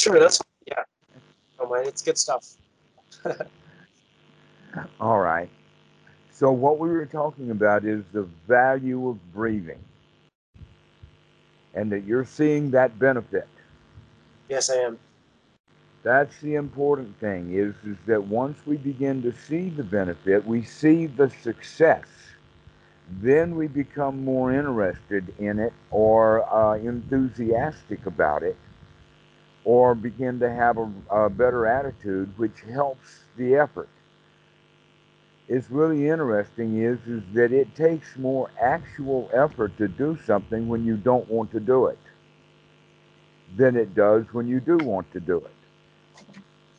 Sure, that's yeah. Oh my, it's good stuff. All right. So what we were talking about is the value of breathing, and that you're seeing that benefit. Yes, I am. That's the important thing is, is that once we begin to see the benefit, we see the success, then we become more interested in it or uh, enthusiastic about it or begin to have a, a better attitude, which helps the effort. It's really interesting is, is that it takes more actual effort to do something when you don't want to do it than it does when you do want to do it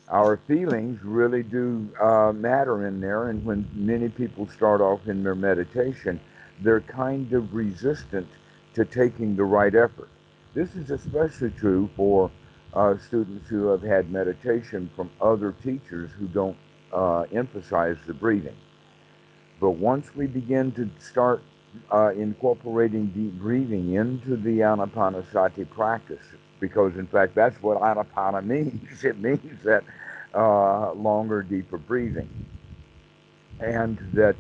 our feelings really do uh, matter in there. And when many people start off in their meditation, they're kind of resistant to taking the right effort. This is especially true for uh, students who have had meditation from other teachers who don't uh, emphasize the breathing. But once we begin to start uh, incorporating deep breathing into the anapanasati practice, because in fact that's what anapana means. It means that uh, longer, deeper breathing, and that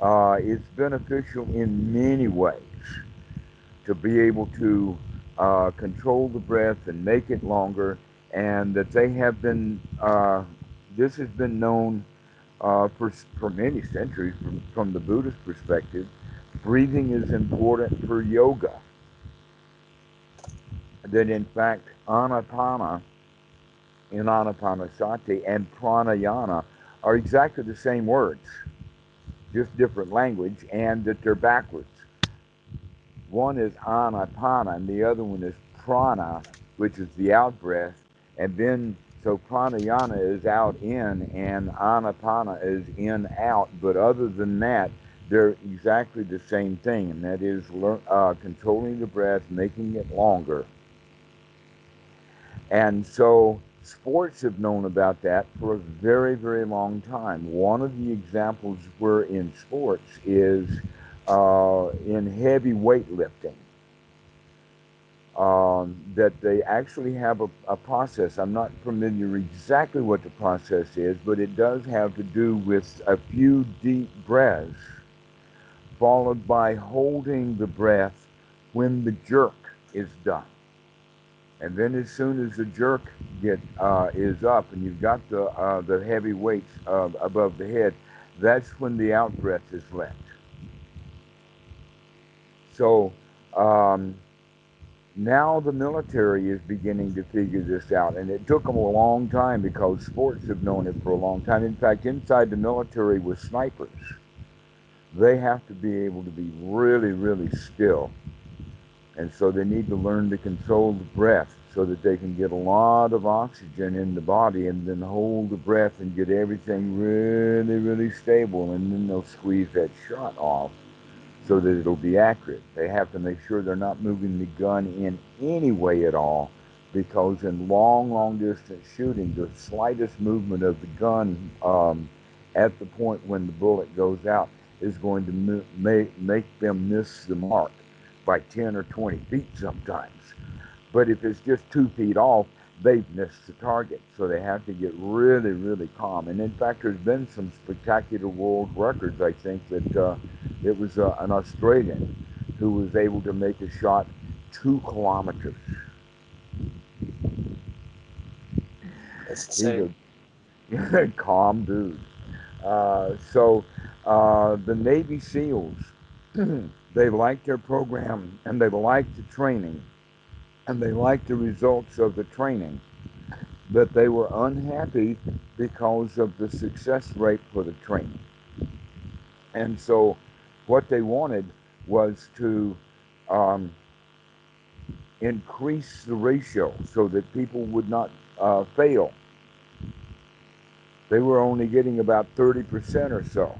uh, it's beneficial in many ways to be able to uh, control the breath and make it longer, and that they have been. Uh, this has been known uh, for for many centuries from, from the Buddhist perspective. Breathing is important for yoga that in fact anapana in anapanasati and pranayana are exactly the same words, just different language, and that they're backwards. One is anapana, and the other one is prana, which is the out breath, and then so pranayana is out in, and anapana is in out. But other than that, they're exactly the same thing, and that is uh, controlling the breath, making it longer and so sports have known about that for a very, very long time. One of the examples we're in sports is uh, in heavy weightlifting. Um, that they actually have a, a, process. I'm not familiar exactly what the process is, but it does have to do with a few deep breaths, followed by holding the breath when the jerk is done. And then as soon as the jerk get uh, is up and you've got the uh, the heavy weights uh, above the head, that's when the out breath is let. So um, now the military is beginning to figure this out, and it took them a long time because sports have known it for a long time. In fact, inside the military with snipers, they have to be able to be really, really still and so they need to learn to control the breath so that they can get a lot of oxygen in the body and then hold the breath and get everything really, really stable. And then they'll squeeze that shot off so that it'll be accurate. They have to make sure they're not moving the gun in any way at all because in long, long distance shooting, the slightest movement of the gun um, at the point when the bullet goes out is going to make, make them miss the mark by 10 or 20 feet sometimes. But if it's just two feet off, they've missed the target. So they have to get really, really calm. And in fact, there's been some spectacular world records. I think that uh, it was uh, an Australian who was able to make a shot two kilometers. That's He's a calm dude. Uh, so uh, the Navy SEALs They liked their program and they liked the training and they liked the results of the training, but they were unhappy because of the success rate for the training. And so, what they wanted was to um, increase the ratio so that people would not uh, fail. They were only getting about 30% or so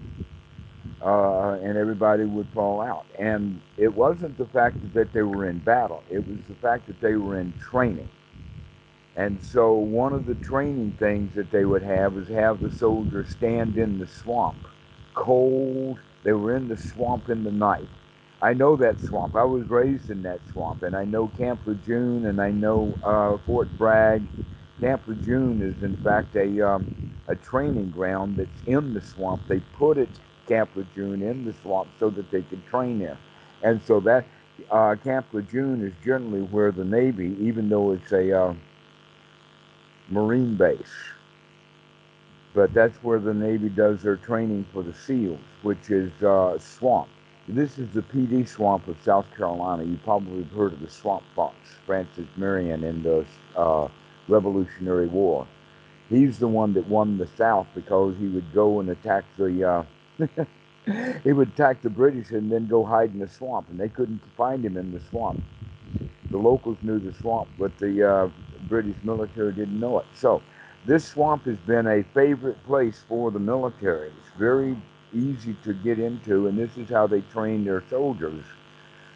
uh, and everybody would fall out. And it wasn't the fact that they were in battle, it was the fact that they were in training. And so one of the training things that they would have was have the soldiers stand in the swamp, cold. They were in the swamp in the night, I know that swamp. I was raised in that swamp, and I know Camp Lejeune, and I know uh, Fort Bragg. Camp Lejeune is, in fact, a um, a training ground that's in the swamp. They put it Camp Lejeune in the swamp so that they could train there, and so that uh, Camp Lejeune is generally where the Navy, even though it's a uh, Marine base, but that's where the Navy does their training for the SEALs, which is uh, swamp. This is the Pee Dee swamp of South Carolina. You probably have heard of the Swamp Fox, Francis Marion in the uh, Revolutionary War. He's the one that won the South because he would go and attack the. He would attack the British and then go hide in the swamp, and they couldn't find him in the swamp. The locals knew the swamp, but the uh, British military didn't know it. So, this swamp has been a favorite place for the military. It's very easy to get into, and this is how they train their soldiers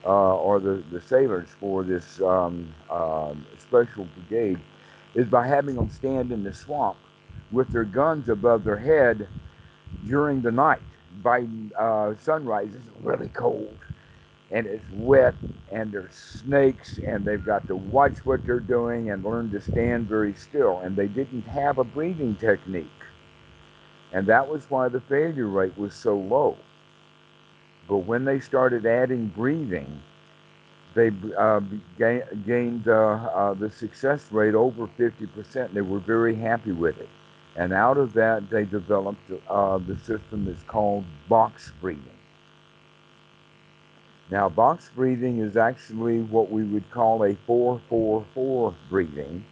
uh, or the, the sailors for this um, uh, special brigade, is by having them stand in the swamp with their guns above their head during the night. By uh, sunrise, it's really cold and it's wet and there's snakes and they've got to watch what they're doing and learn to stand very still and they didn't have a breathing technique and that was why the failure rate was so low. But when they started adding breathing, they uh, gained uh, uh, the success rate over 50%. and They were very happy with it. And out of that, they developed uh, the system that's called box breathing. Now, box breathing is actually what we would call a 444 breathing.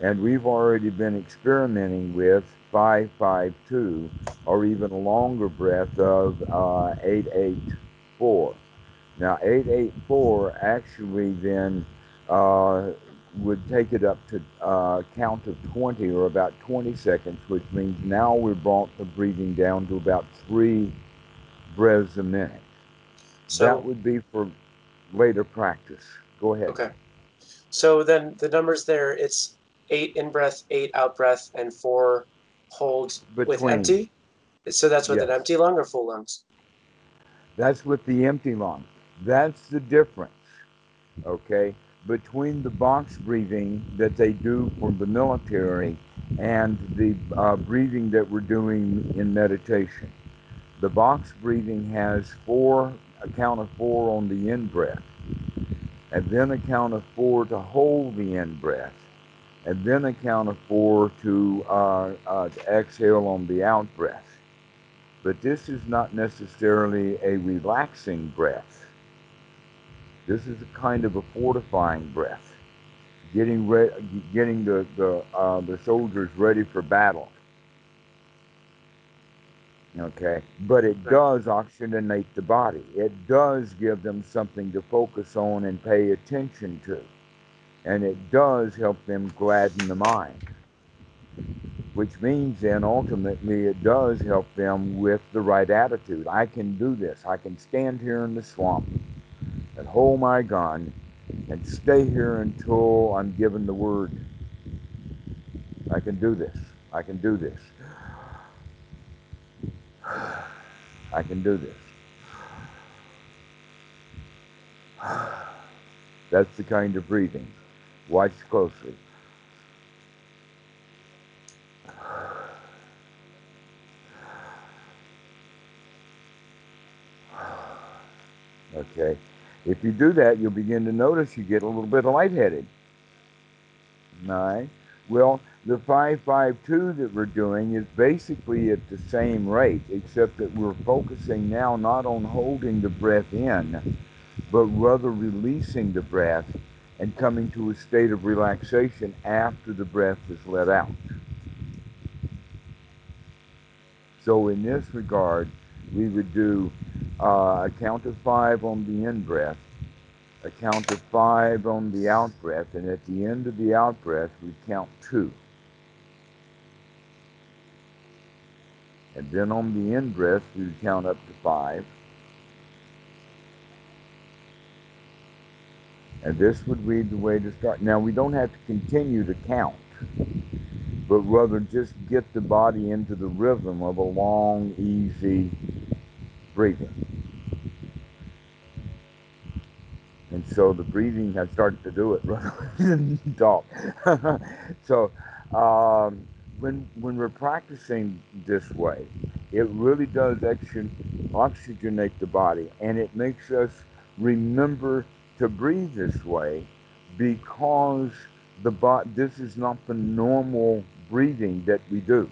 And we've already been experimenting with 552 or even a longer breath of uh, 884. Now, 884 actually then uh, would take it up to uh, count of 20 or about 20 seconds, which means now we've brought the breathing down to about three breaths a minute. So that would be for later practice. Go ahead. Okay. So then the numbers there, it's eight in breath, eight out breath, and four hold Between. with empty? So that's with yes. an empty lung or full lungs? That's with the empty lung. That's the difference, okay, between the box breathing that they do for the military and the uh, breathing that we're doing in meditation. The box breathing has four, a count of four on the in breath, and then a count of four to hold the in breath, and then a count of four to, uh, uh, to exhale on the out breath. But this is not necessarily a relaxing breath. This is a kind of a fortifying breath, getting re- getting the the, uh, the soldiers ready for battle. Okay, but it does oxygenate the body. It does give them something to focus on and pay attention to and it does help them gladden the mind. Which means then ultimately it does help them with the right attitude. I can do this. I can stand here in the swamp hold oh my gun and stay here until I'm given the word. I can do this. I can do this. I can do this. That's the kind of breathing Watch closely. Okay. If you do that, you'll begin to notice you get a little bit lightheaded. All right. Well, the 552 that we're doing is basically at the same rate, except that we're focusing now not on holding the breath in, but rather releasing the breath and coming to a state of relaxation after the breath is let out. So, in this regard, we would do uh, a count of five on the in breath, a count of five on the out breath, and at the end of the out breath, we count two. And then on the in breath, we count up to five. And this would be the way to start. Now, we don't have to continue to count, but rather just get the body into the rhythm of a long, easy breathing. And so the breathing has started to do it rather so um, when, when we're practicing this way, it really does oxygenate the body and it makes us remember to breathe this way because the bo- this is not the normal breathing that we do.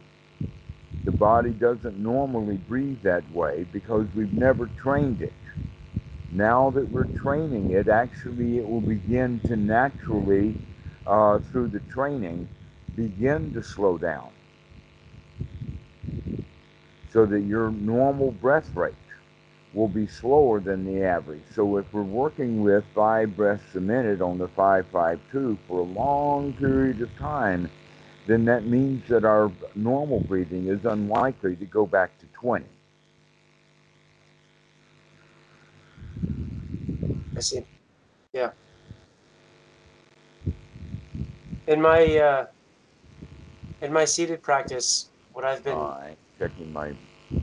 The body doesn't normally breathe that way because we've never trained it. Now that we're training it, actually it will begin to naturally, uh, through the training, begin to slow down so that your normal breath rate will be slower than the average. So if we're working with five breaths a minute on the 552 for a long period of time, then that means that our normal breathing is unlikely to go back to 20. I see. Yeah. In my uh, in my seated practice, what I've been uh, checking my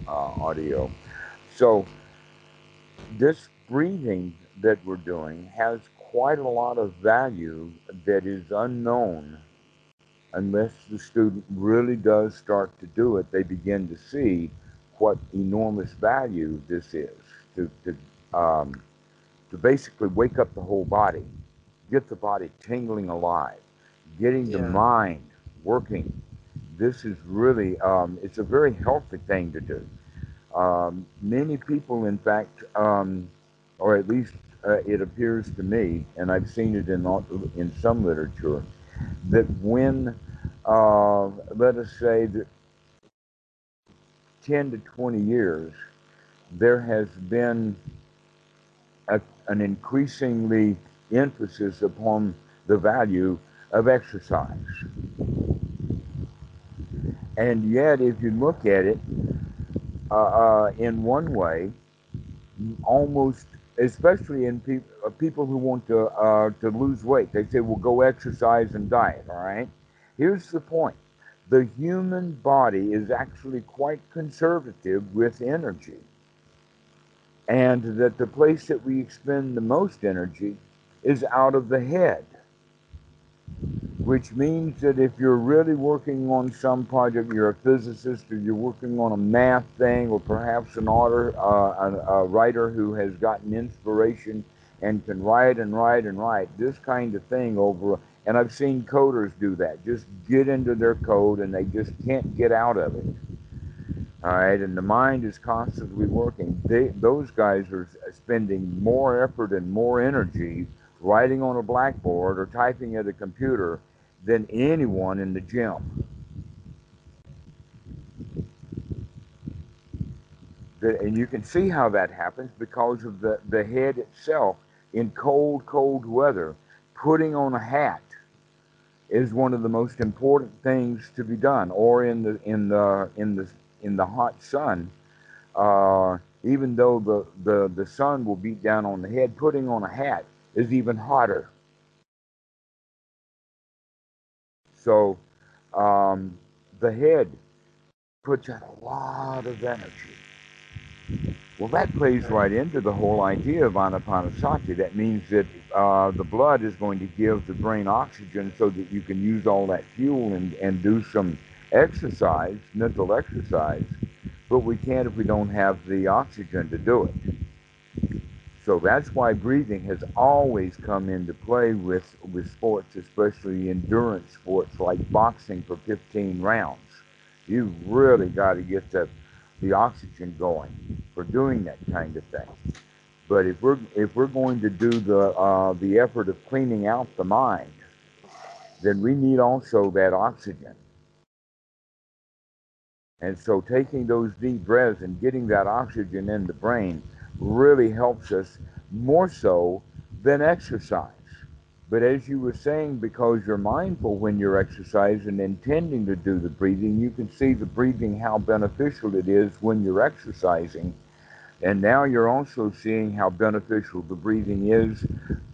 uh, audio. So this breathing that we're doing has quite a lot of value that is unknown unless the student really does start to do it. They begin to see what enormous value this is to to um, to basically wake up the whole body, get the body tingling alive, getting yeah. the mind working. This is really um, it's a very healthy thing to do. Um, many people, in fact, um, or at least uh, it appears to me, and I've seen it in in some literature, that when, uh, let us say, that 10 to 20 years, there has been an increasingly emphasis upon the value of exercise. And yet, if you look at it, uh, uh, in one way, almost, especially in pe- uh, people who want to uh, to lose weight. They say, "Well, go exercise and diet." All right. Here's the point: the human body is actually quite conservative with energy, and that the place that we expend the most energy is out of the head which means that if you're really working on some project, you're a physicist, or you're working on a math thing, or perhaps an author, uh, a, a writer who has gotten inspiration and can write and write and write this kind of thing over. And I've seen coders do that. Just get into their code, and they just can't get out of it. All right, and the mind is constantly working. They, those guys are spending more effort and more energy writing on a blackboard or typing at a computer than anyone in the gym. And you can see how that happens because of the, the head itself in cold, cold weather. Putting on a hat is one of the most important things to be done. Or in the in the in the in the hot sun, uh, even though the, the, the sun will beat down on the head, putting on a hat is even hotter. So um, the head puts out a lot of energy. Well, that plays right into the whole idea of anapanasati. That means that uh, the blood is going to give the brain oxygen so that you can use all that fuel and, and do some exercise, mental exercise. But we can't if we don't have the oxygen to do it. So that's why breathing has always come into play with, with sports, especially endurance sports like boxing for 15 rounds. You've really got to get the, the oxygen going for doing that kind of thing. But if we're if we're going to do the uh, the effort of cleaning out the mind, then we need also that oxygen. And so taking those deep breaths and getting that oxygen in the brain really helps us more so than exercise. But as you were saying, because you're mindful when you're exercising and intending to do the breathing, you can see the breathing, how beneficial it is when you're exercising. And now you're also seeing how beneficial the breathing is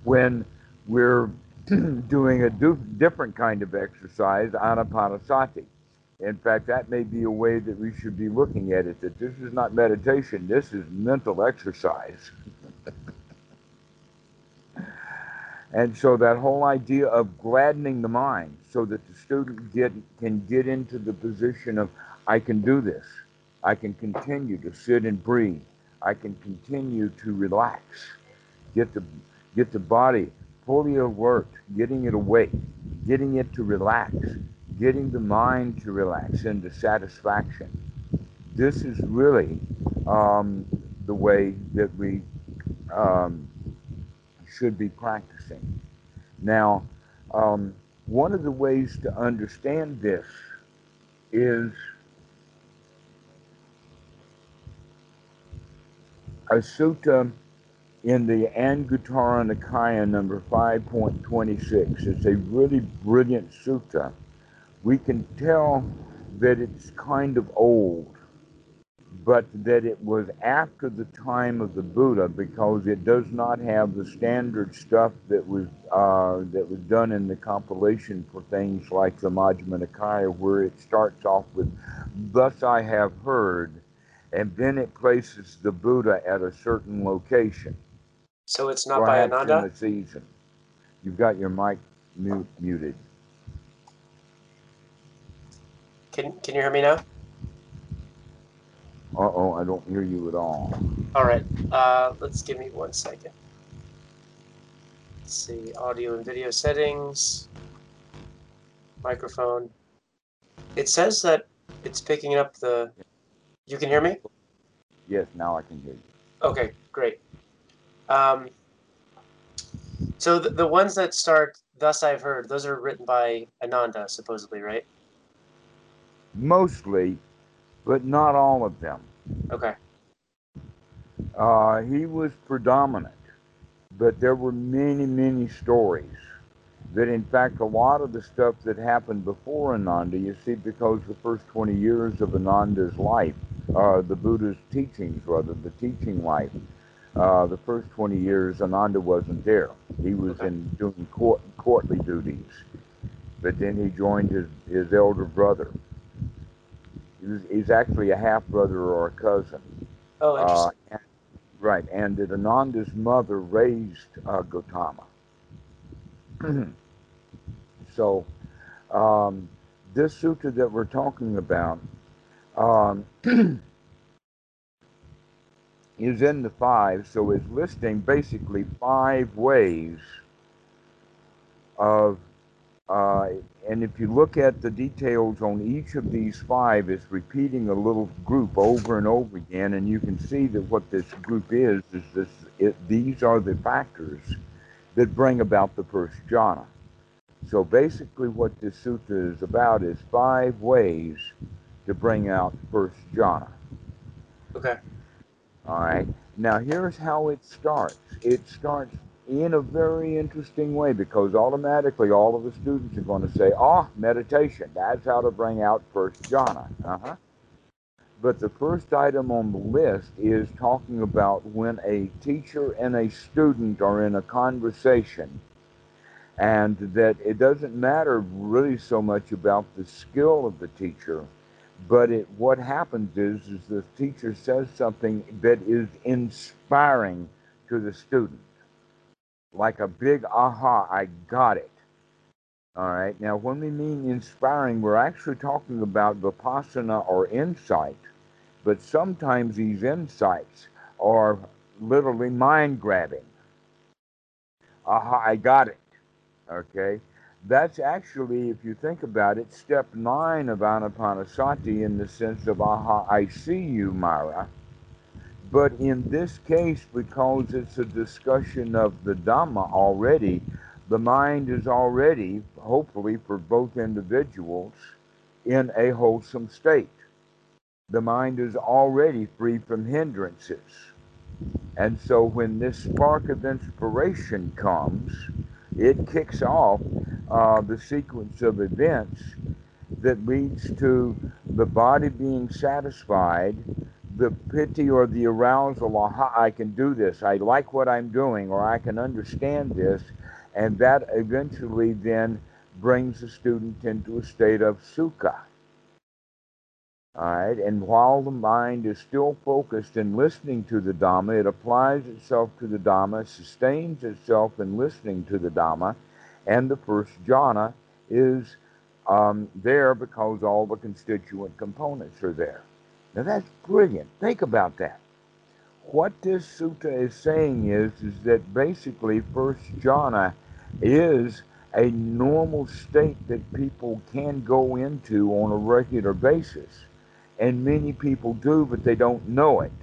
when we're doing a different kind of exercise, anapanasati. In fact, that may be a way that we should be looking at it, that this is not meditation, this is mental exercise. And so that whole idea of gladdening the mind so that the student get, can get into the position of, I can do this. I can continue to sit and breathe. I can continue to relax. Get the, get the body fully alert, getting it awake, getting it to relax, getting the mind to relax into satisfaction. This is really um, the way that we um, should be practicing. Now, um, one of the ways to understand this is a sutta in the Anguttara Nikaya number 5.26. It's a really brilliant sutta. We can tell that it's kind of old but that it was after the time of the Buddha because it does not have the standard stuff that was uh, that was done in the compilation for things like the Majjhima Nikaya, where it starts off with "Thus I have heard," and then it places the Buddha at a certain location. So it's not by Ananda. In the season, you've got your mic mute, muted. Can Can you hear me now? Uh oh, I don't hear you at all. All right, uh, let's give me one second. Let's see, audio and video settings, microphone. It says that it's picking up the. You can hear me? Yes, now I can hear you. Okay, great. Um, so the, the ones that start, thus I've heard, those are written by Ananda, supposedly, right? Mostly, but not all of them. Okay. Uh, he was predominant, but there were many, many stories that, in fact, a lot of the stuff that happened before Ananda, you see, because the first 20 years of Ananda's life, uh, the Buddha's teachings, rather, the teaching life, uh, the first 20 years, Ananda wasn't there. He was okay. in doing court, courtly duties. But then he joined his, his elder brother He's, actually a half brother or a cousin. Oh, interesting. Uh, and, right, and that Ananda's mother raised uh, Gautama. so, um, this sutta that we're talking about um, is in the five, so it's listing basically five ways of uh, and if you look at the details on each of these five, it's repeating a little group over and over again, and you can see that what this group is is this. It, these are the factors that bring about the first jhana. So basically, what this sutta is about is five ways to bring out first jhana. Okay. All right. Now here's how it starts. It starts in a very interesting way because automatically all of the students are going to say, oh, meditation, that's how to bring out first jhana. Uh-huh. But the first item on the list is talking about when a teacher and a student are in a conversation and that it doesn't matter really so much about the skill of the teacher, but it, what happens is, is the teacher says something that is inspiring to the student like a big aha, I got it. All right. Now, when we mean inspiring, we're actually talking about vipassana or insight, but sometimes these insights are literally mind grabbing. Aha, I got it. Okay. That's actually, if you think about it, step nine of Anapanasati in the sense of, aha, I see you, Mara. But in this case, because it's a discussion of the Dhamma already, the mind is already, hopefully for both individuals, in a wholesome state. The mind is already free from hindrances. And so when this spark of inspiration comes, it kicks off uh, the sequence of events that leads to the body being satisfied the piti or the arousal, aha, I can do this, I like what I'm doing, or I can understand this, and that eventually then brings the student into a state of sukha. All right, and while the mind is still focused in listening to the Dhamma, it applies itself to the Dhamma, sustains itself in listening to the Dhamma, and the first jhana is um, there because all the constituent components are there. Now that's brilliant. Think about that. What this sutta is saying is, is that basically first jhana is a normal state that people can go into on a regular basis. And many people do, but they don't know it.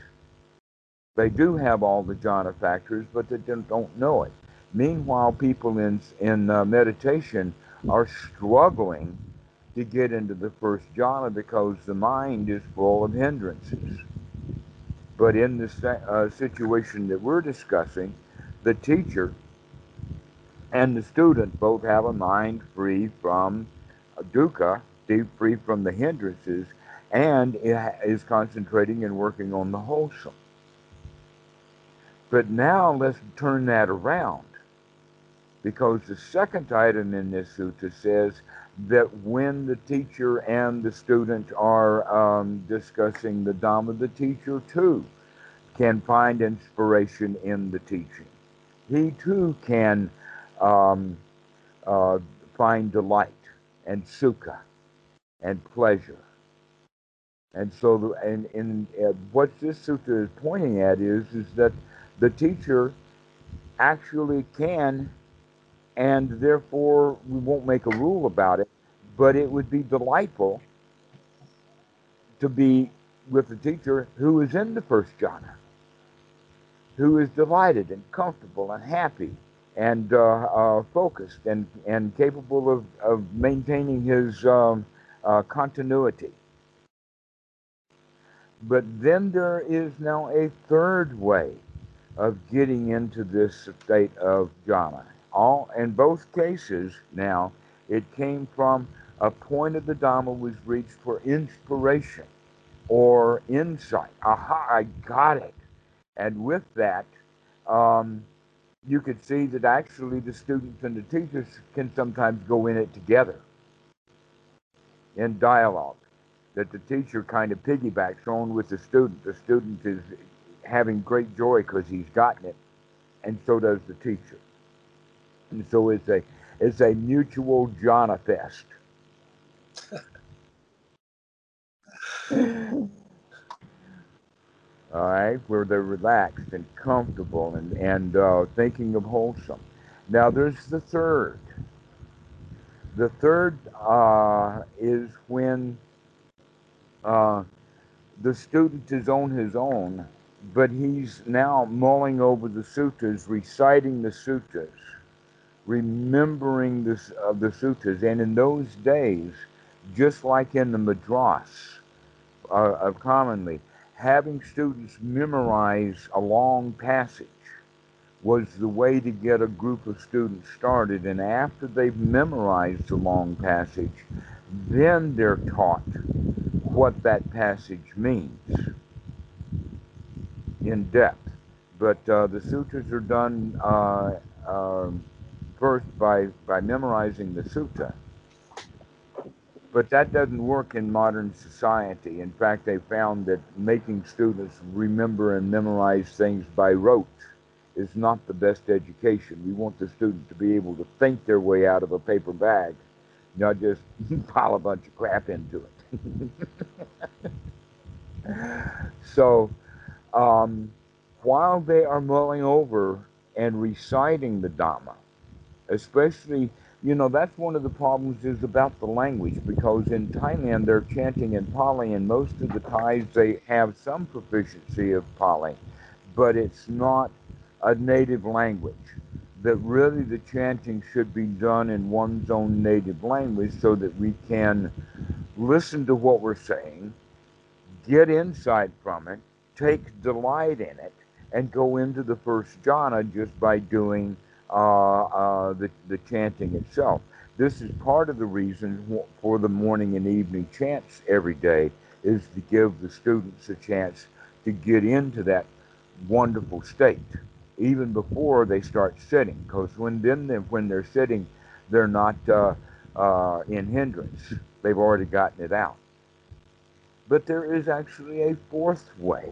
They do have all the jhana factors, but they don't know it. Meanwhile, people in, in uh, meditation are struggling to get into the first jhana because the mind is full of hindrances. But in the uh, situation that we're discussing, the teacher and the student both have a mind free from dukkha, free from the hindrances, and is concentrating and working on the wholesome. But now let's turn that around because the second item in this sutta says that when the teacher and the student are um, discussing the Dhamma, the teacher too can find inspiration in the teaching. He too can um, uh, find delight and sukha and pleasure and so, the, and, and uh, what this sutta is pointing at is, is that the teacher actually can, and therefore we won't make a rule about it, but it would be delightful to be with the teacher who is in the first jhana, who is delighted and comfortable and happy and uh, uh, focused and, and capable of, of maintaining his um, uh, continuity. But then there is now a third way of getting into this state of jhana. All in both cases now, it came from a point of the Dhamma was reached for inspiration or insight. Aha, I got it. And with that, um, you could see that actually the students and the teachers can sometimes go in it together in dialogue that the teacher kind of piggybacks on with the student. The student is having great joy because he's gotten it, and so does the teacher. And so it's a it's a mutual jhana fest. All right, where they're relaxed and comfortable and and uh, thinking of wholesome. Now there's the third. The third uh, is when uh, the student is on his own, but he's now mulling over the sutras, reciting the sutras, remembering this, uh, the sutras. And in those days, just like in the madras, uh, commonly, having students memorize a long passage was the way to get a group of students started. And after they've memorized the long passage, then they're taught what that passage means in depth. But uh, the sutras are done uh, first by, by memorizing the sutta. But that doesn't work in modern society. In fact, they found that making students remember and memorize things by rote is not the best education. We want the student to be able to think their way out of a paper bag, not just pile a bunch of crap into it. so, um, while they are mulling over and reciting the Dhamma, especially, you know, that's one of the problems is about the language because in Thailand they're chanting in Pali, and most of the Thais they have some proficiency of Pali, but it's not a native language. That really the chanting should be done in one's own native language so that we can listen to what we're saying, get insight from it, take delight in it, and go into the first jhana just by doing the, the chanting itself. This is part of the reason for the morning and evening chants every day is to give the students a chance to get into that wonderful state even before they start sitting because when then when they're sitting they're not uh, uh, in hindrance they've already gotten it out. But there is actually a fourth way.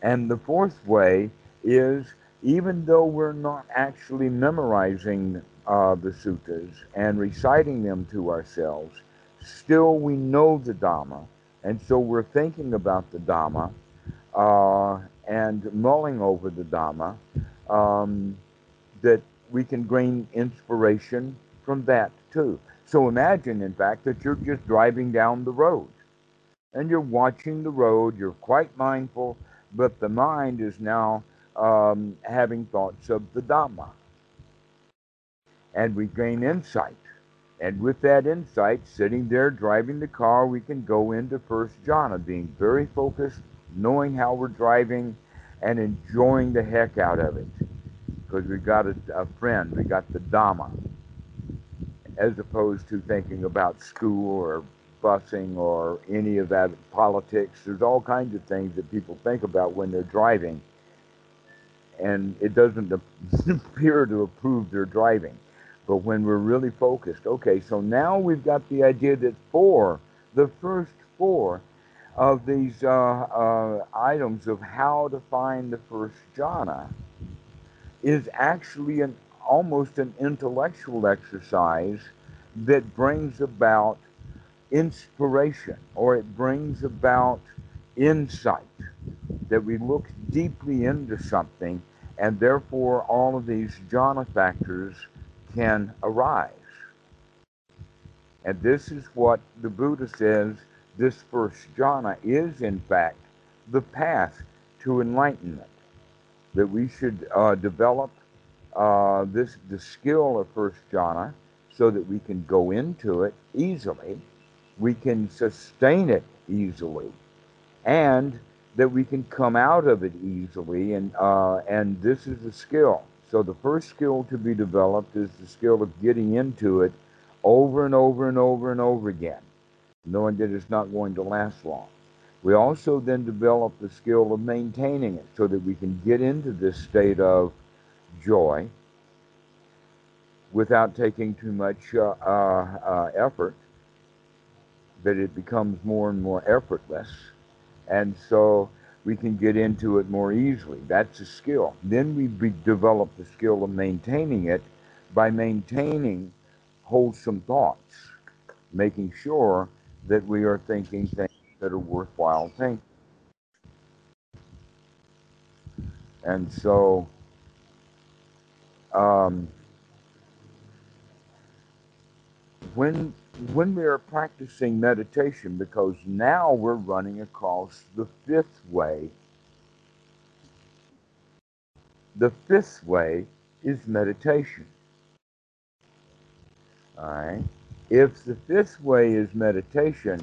And the fourth way is even though we're not actually memorizing uh, the suttas and reciting them to ourselves, still we know the Dhamma, and so we're thinking about the Dhamma uh, and mulling over the Dhamma, um, that we can gain inspiration from that too. So imagine, in fact, that you're just driving down the road and you're watching the road, you're quite mindful, but the mind is now um, having thoughts of the Dhamma. And we gain insight. And with that insight, sitting there driving the car, we can go into first jhana, being very focused, knowing how we're driving, and enjoying the heck out of it. Because we got a, a friend, we got the Dhamma, as opposed to thinking about school or busing or any of that politics. There's all kinds of things that people think about when they're driving, and it doesn't appear to approve their driving. But when we're really focused, okay, so now we've got the idea that four, the first four of these uh, uh, items of how to find the first jhana is actually an almost an intellectual exercise that brings about inspiration or it brings about insight that we look deeply into something and therefore all of these jhana factors can arise. And this is what the Buddha says this first jhana is, in fact, the path to enlightenment. That we should uh, develop uh, this the skill of first jhana so that we can go into it easily, we can sustain it easily, and that we can come out of it easily. And uh, and this is the skill. So the first skill to be developed is the skill of getting into it over and over and over and over again, knowing that it's not going to last long. We also then develop the skill of maintaining it so that we can get into this state of joy without taking too much uh, uh, uh, effort, that it becomes more and more effortless. And so we can get into it more easily. That's a skill. Then we be, develop the skill of maintaining it by maintaining wholesome thoughts, making sure that we are thinking things that are worthwhile thinking. And so, um, when when we are practicing meditation, because now we're running across the fifth way. The fifth way is meditation. All right. If the fifth way is meditation,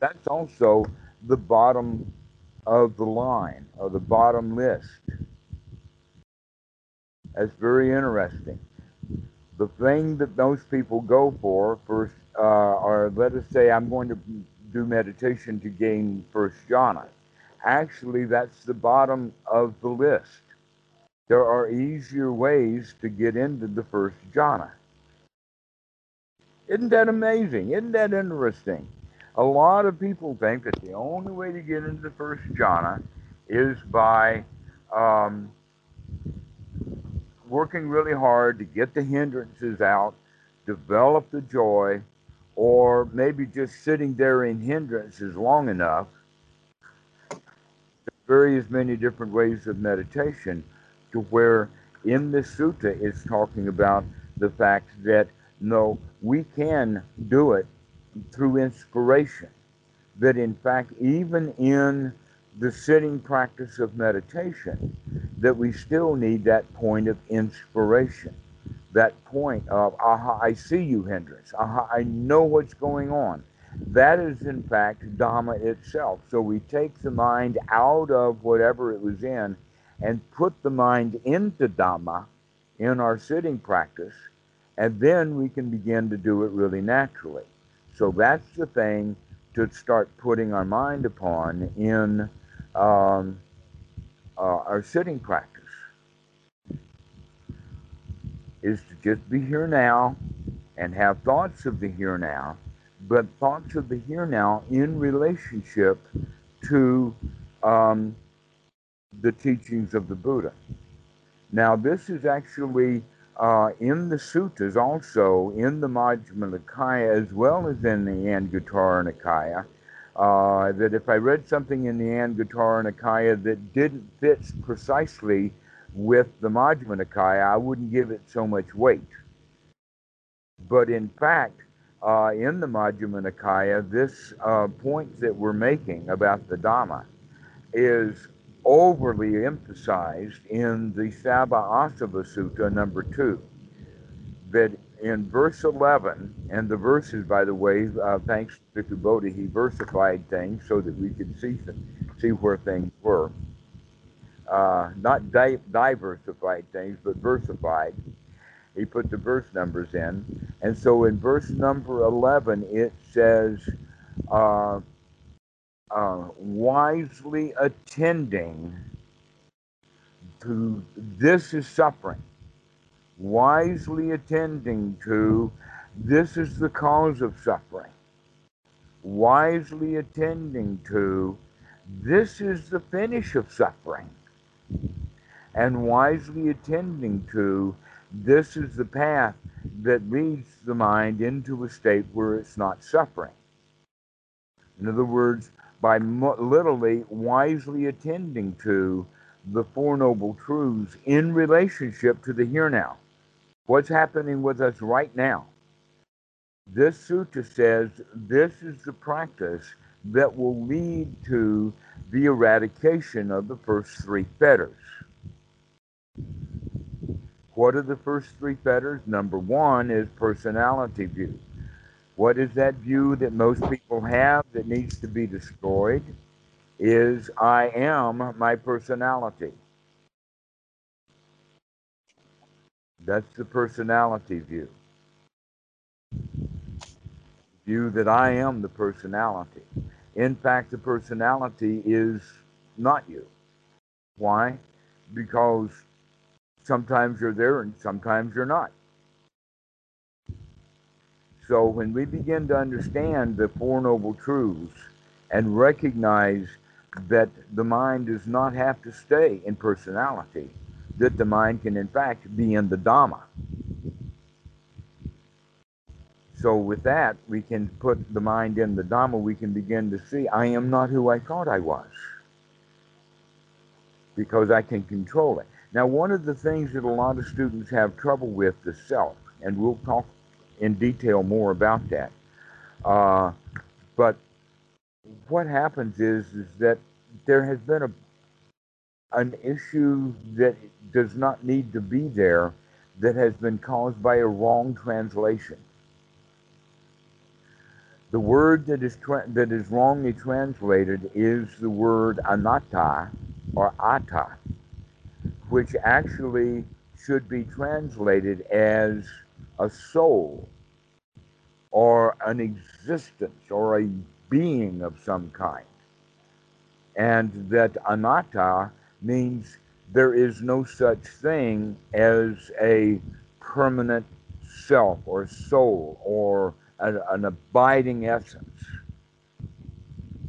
that's also the bottom of the line or the bottom list. That's very interesting the thing that most people go for first, uh, or let us say, I'm going to do meditation to gain first jhana. Actually, that's the bottom of the list. There are easier ways to get into the first jhana. Isn't that amazing? Isn't that interesting? A lot of people think that the only way to get into the first jhana is by um, working really hard to get the hindrances out, develop the joy, or maybe just sitting there in hindrances long enough. Various many different ways of meditation to where in this sutta it's talking about the fact that no, we can do it through inspiration. That in fact, even in the sitting practice of meditation that we still need that point of inspiration, that point of, aha, I see you, hindrance. Aha, I know what's going on. That is, in fact, Dhamma itself. So we take the mind out of whatever it was in and put the mind into Dhamma in our sitting practice, and then we can begin to do it really naturally. So that's the thing to start putting our mind upon in um, uh, our sitting practice is to just be here now and have thoughts of the here now but thoughts of the here now in relationship to um, the teachings of the Buddha. Now, this is actually uh, in the suttas, also in the Majjhima Nikaya, as well as in the Anguttara Nikaya. Uh, that if I read something in the Anguttara Nikaya that didn't fit precisely with the Majjhima Nikaya, I wouldn't give it so much weight. But in fact, uh, in the Majjhima Nikaya, this uh, point that we're making about the Dhamma is overly emphasized in the Asava Sutta number two. That in verse 11, and the verses, by the way, uh, thanks to Kubota, he versified things so that we could see, see where things were. Uh, not di- diversified things, but versified. He put the verse numbers in. And so in verse number 11, it says, uh, uh, wisely attending to this is suffering, wisely attending to this is the cause of suffering, wisely attending to this is the finish of suffering, and wisely attending to this is the path that leads the mind into a state where it's not suffering. In other words, by literally wisely attending to the Four Noble Truths in relationship to the here now. What's happening with us right now? This sutta says this is the practice that will lead to the eradication of the first three fetters. What are the first three fetters? Number one is personality view. What is that view that most people have that needs to be destroyed? Is I am my personality. That's the personality view. View that I am the personality. In fact, the personality is not you. Why? Because sometimes you're there and sometimes you're not. So when we begin to understand the Four Noble Truths and recognize that the mind does not have to stay in personality, that the mind can in fact be in the Dhamma. So with that, we can put the mind in the Dhamma, we can begin to see, I am not who I thought I was. Because I can control it. Now, one of the things that a lot of students have trouble with is self, and we'll talk in detail more about that. Uh, but what happens is is that there has been a an issue that does not need to be there that has been caused by a wrong translation. The word that is tra- that is wrongly translated is the word anatta or atta, which actually should be translated as a soul or an existence or a being of some kind. And that anatta means there is no such thing as a permanent self or soul or an, an abiding essence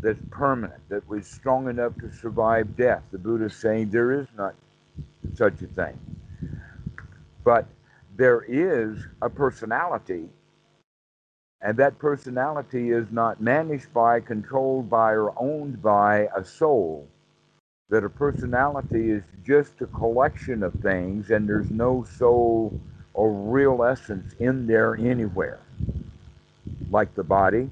that's permanent, that was strong enough to survive death. The Buddha is saying there is not such a thing. But there is a personality, and that personality is not managed by, controlled by, or owned by a soul. That a personality is just a collection of things, and there's no soul or real essence in there anywhere. Like the body,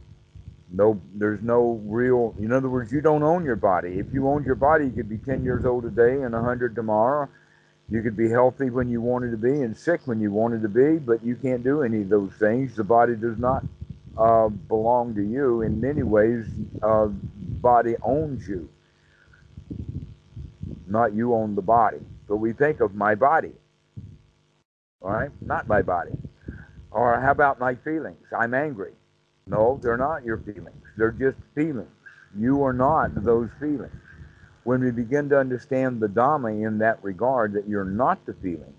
no, there's no real. In other words, you don't own your body. If you owned your body, you could be 10 years old today and 100 tomorrow, you could be healthy when you wanted to be and sick when you wanted to be, but you can't do any of those things. The body does not uh, belong to you. In many ways, uh, body owns you. Not you own the body. But we think of my body. All right? Not my body. Or how about my feelings? I'm angry. No, they're not your feelings. They're just feelings. You are not those feelings when we begin to understand the Dhamma in that regard, that you're not the feelings,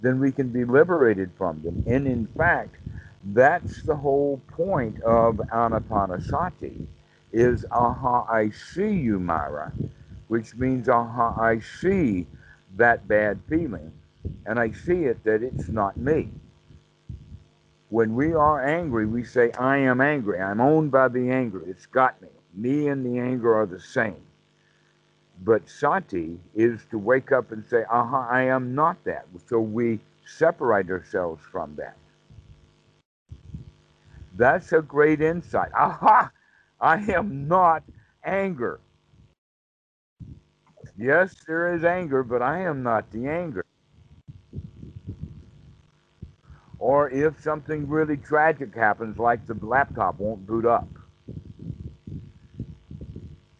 then we can be liberated from them. And in fact, That's the whole point of anapanasati is aha, I see you, Mara, which means aha, I see that bad feeling, and I see it that it's not me. When we are angry, we say, I am angry. I'm owned by the anger. It's got me. Me and the anger are the same. But sati is to wake up and say, aha, I am not that. So we separate ourselves from that. That's a great insight. Aha, I am not anger. Yes, there is anger, but I am not the anger. Or if something really tragic happens, like the laptop won't boot up.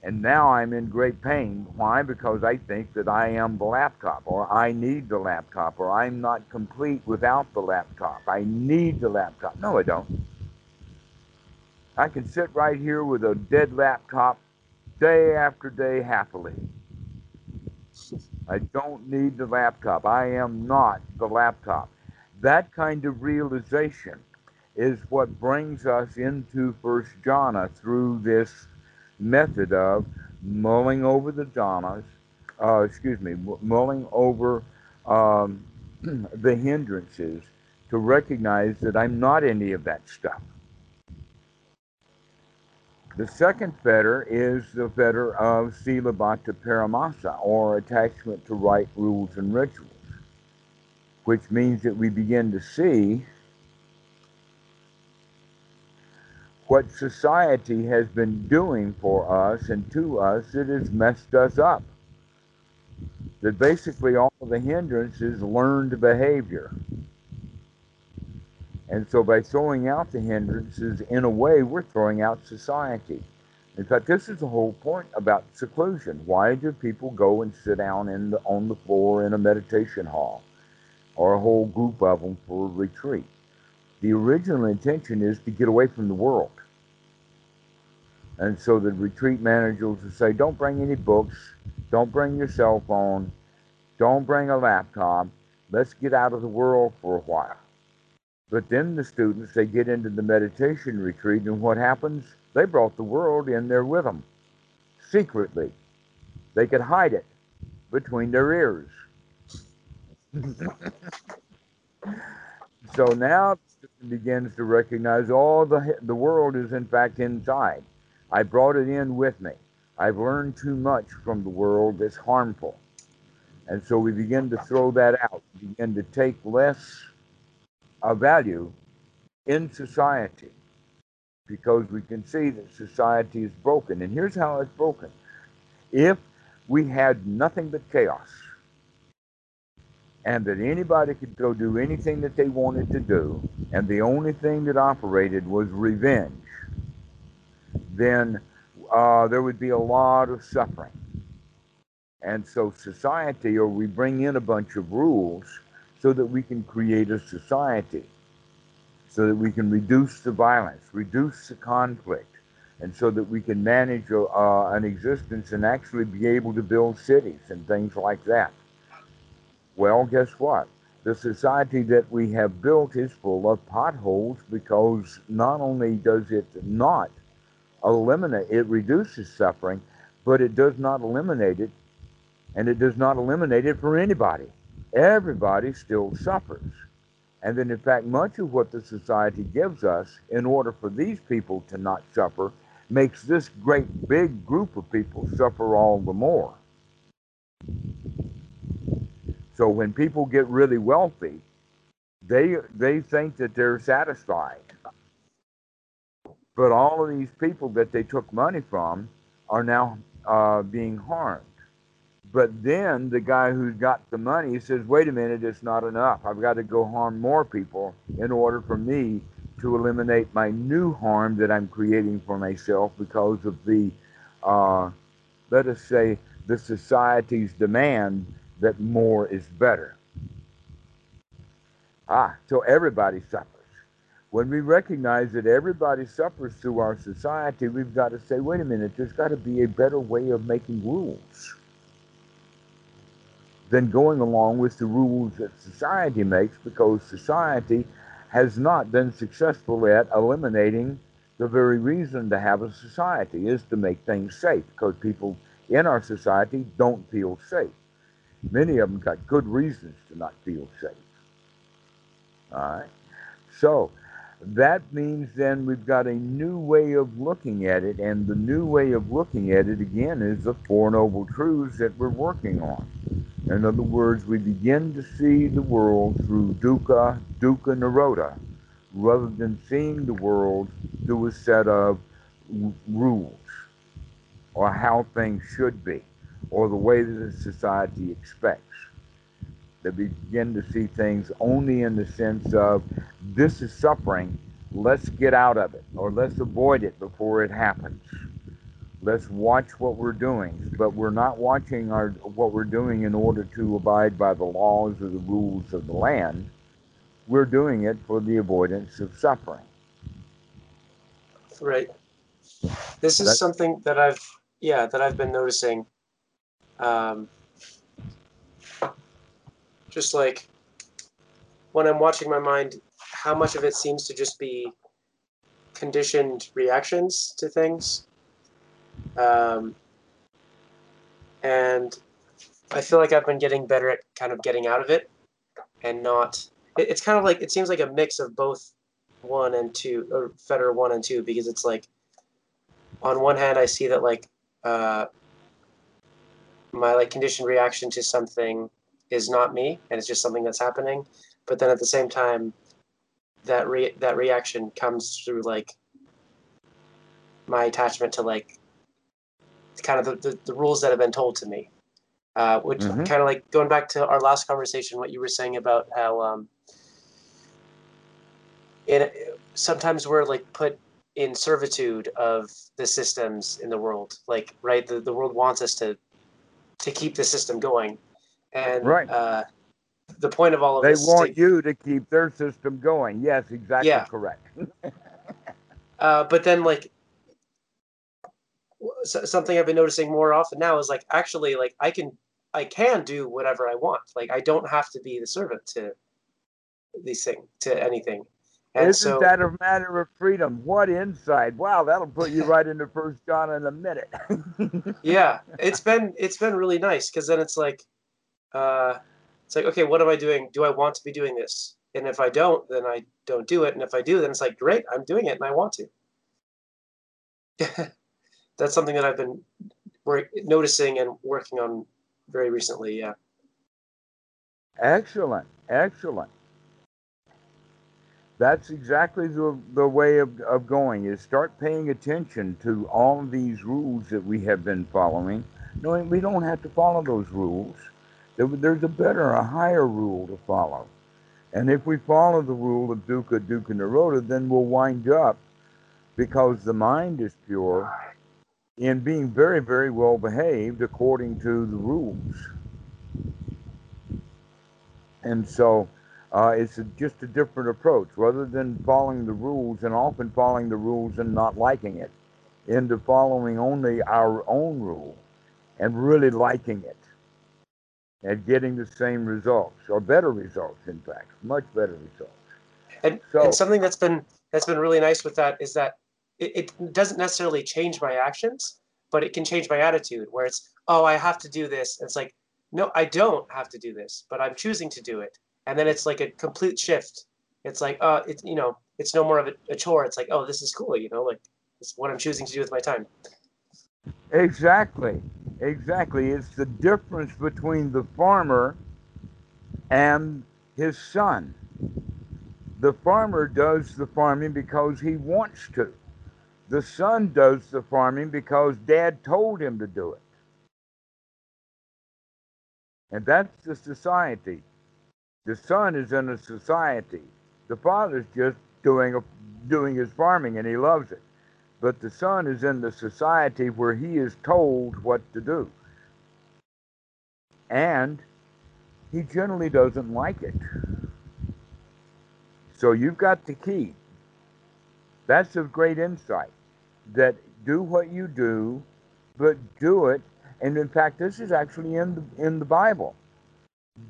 And now I'm in great pain. Why? Because I think that I am the laptop, or I need the laptop, or I'm not complete without the laptop. I need the laptop. No, I don't. I can sit right here with a dead laptop day after day happily. I don't need the laptop. I am not the laptop. That kind of realization is what brings us into First Jhana through this method of mulling over the jhanas, uh, excuse me, mulling over um, the hindrances to recognize that I'm not any of that stuff. The second fetter is the fetter of Silabbata Paramasa, or attachment to right rules and rituals, which means that we begin to see what society has been doing for us and to us that has messed us up. That basically all the hindrance is learned behavior. And so by throwing out the hindrances, in a way, we're throwing out society. In fact, this is the whole point about seclusion. Why do people go and sit down the, on the floor in a meditation hall or a whole group of them for a retreat? The original intention is to get away from the world. And so the retreat managers will say, don't bring any books, don't bring your cell phone, don't bring a laptop, let's get out of the world for a while. But then the students, they get into the meditation retreat, and what happens? They brought the world in there with them, secretly. They could hide it between their ears. so now begins to recognize all the the world is in fact inside. I brought it in with me. I've learned too much from the world that's harmful. And so we begin to throw that out, begin to take less of value in society because we can see that society is broken. And here's how it's broken. If we had nothing but chaos, and that anybody could go do anything that they wanted to do, and the only thing that operated was revenge, then uh, there would be a lot of suffering. And so, society, or we bring in a bunch of rules so that we can create a society, so that we can reduce the violence, reduce the conflict, and so that we can manage uh, an existence and actually be able to build cities and things like that. Well, guess what? The society that we have built is full of potholes because not only does it not eliminate, it reduces suffering, but it does not eliminate it, and it does not eliminate it for anybody. Everybody still suffers. And then, in fact, much of what the society gives us in order for these people to not suffer makes this great big group of people suffer all the more. So when people get really wealthy, they they think that they're satisfied. But all of these people that they took money from are now uh, being harmed. But then the guy who's got the money says, wait a minute, it's not enough. I've got to go harm more people in order for me to eliminate my new harm that I'm creating for myself because of the, uh, let us say, the society's demand that more is better. Ah, so everybody suffers. When we recognize that everybody suffers through our society, we've got to say, wait a minute, there's got to be a better way of making rules than going along with the rules that society makes because society has not been successful at eliminating the very reason to have a society is to make things safe because people in our society don't feel safe. Many of them got good reasons to not feel safe. All right. So that means then we've got a new way of looking at it, and the new way of looking at it again is the Four Noble Truths that we're working on. In other words, we begin to see the world through dukkha, dukkha nirodha, rather than seeing the world through a set of rules or how things should be or the way that society expects. We begin to see things only in the sense of this is suffering, let's get out of it or let's avoid it before it happens let's watch what we're doing. But we're not watching our what we're doing in order to abide by the laws or the rules of the land. We're doing it for the avoidance of suffering. Right. This is That's, something that I've yeah that I've been noticing. Um, just like when I'm watching my mind, how much of it seems to just be conditioned reactions to things um, and I feel like I've been getting better at kind of getting out of it and not. It, it's kind of like it seems like a mix of both one and two, or fetter one and two, because it's like on one hand I see that like uh, my like conditioned reaction to something is not me and it's just something that's happening, but then at the same time that re- that reaction comes through like my attachment to like kind of the, the, the rules that have been told to me. Uh, which mm-hmm. kind of like going back to our last conversation, what you were saying about how um, it, sometimes we're like put in servitude of the systems in the world. Like, right, the, the world wants us to to keep the system going, and right. Uh, the point of all of they this, they want to, you to keep their system going. Yes, exactly yeah. correct. uh, but then, like something I've been noticing more often now is like actually like I can I can do whatever I want. Like I don't have to be the servant to these things to anything. And Isn't so, that a matter of freedom? What insight! Wow, that'll put you right into First Jhana in a minute. yeah, it's been it's been really nice because then it's like, uh, it's like okay, what am I doing? Do I want to be doing this? And if I don't, then I don't do it. And if I do, then it's like great, I'm doing it and I want to. that's something that I've been work, noticing and working on very recently. Yeah. Excellent, excellent. That's exactly the, the way of, of going is start paying attention to all of these rules that we have been following, knowing we don't have to follow those rules. There's a better, a higher rule to follow. And if we follow the rule of dukkha, dukkha, nirodha, then we'll wind up, because the mind is pure, in being very, very well behaved according to the rules. And so uh, it's a, just a different approach. Rather than following the rules and often following the rules and not liking it, into following only our own rule and really liking it and getting the same results or better results, in fact, much better results. And, so, and something that's been that's been really nice with that is that it, it doesn't necessarily change my actions, but it can change my attitude where it's, oh, I have to do this. And it's like, no, I don't have to do this, but I'm choosing to do it. And then it's like a complete shift. It's like, uh, it's, you know, it's no more of a, a chore. It's like, oh, this is cool, you know, like it's what I'm choosing to do with my time. Exactly. Exactly. It's the difference between the farmer and his son. The farmer does the farming because he wants to. The son does the farming because dad told him to do it. And that's the society. The son is in a society. The father's just doing a, doing his farming and he loves it. But the son is in the society where he is told what to do. And he generally doesn't like it. So you've got the key. That's a great insight that do what you do, but do it. And in fact, this is actually in the, in the Bible.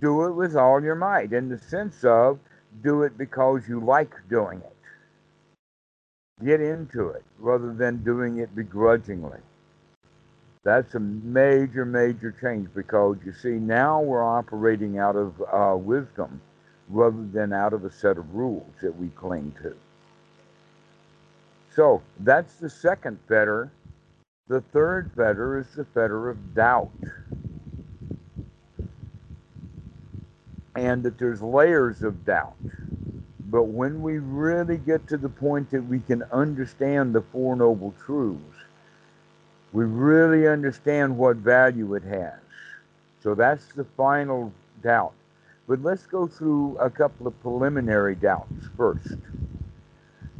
Do it with all your might, in the sense of do it because you like doing it. Get into it rather than doing it begrudgingly. That's a major, major change because you see, now we're operating out of uh, wisdom rather than out of a set of rules that we cling to. So that's the second fetter. The third fetter is the fetter of doubt. And that there's layers of doubt. But when we really get to the point that we can understand the Four Noble Truths, we really understand what value it has. So that's the final doubt. But let's go through a couple of preliminary doubts first.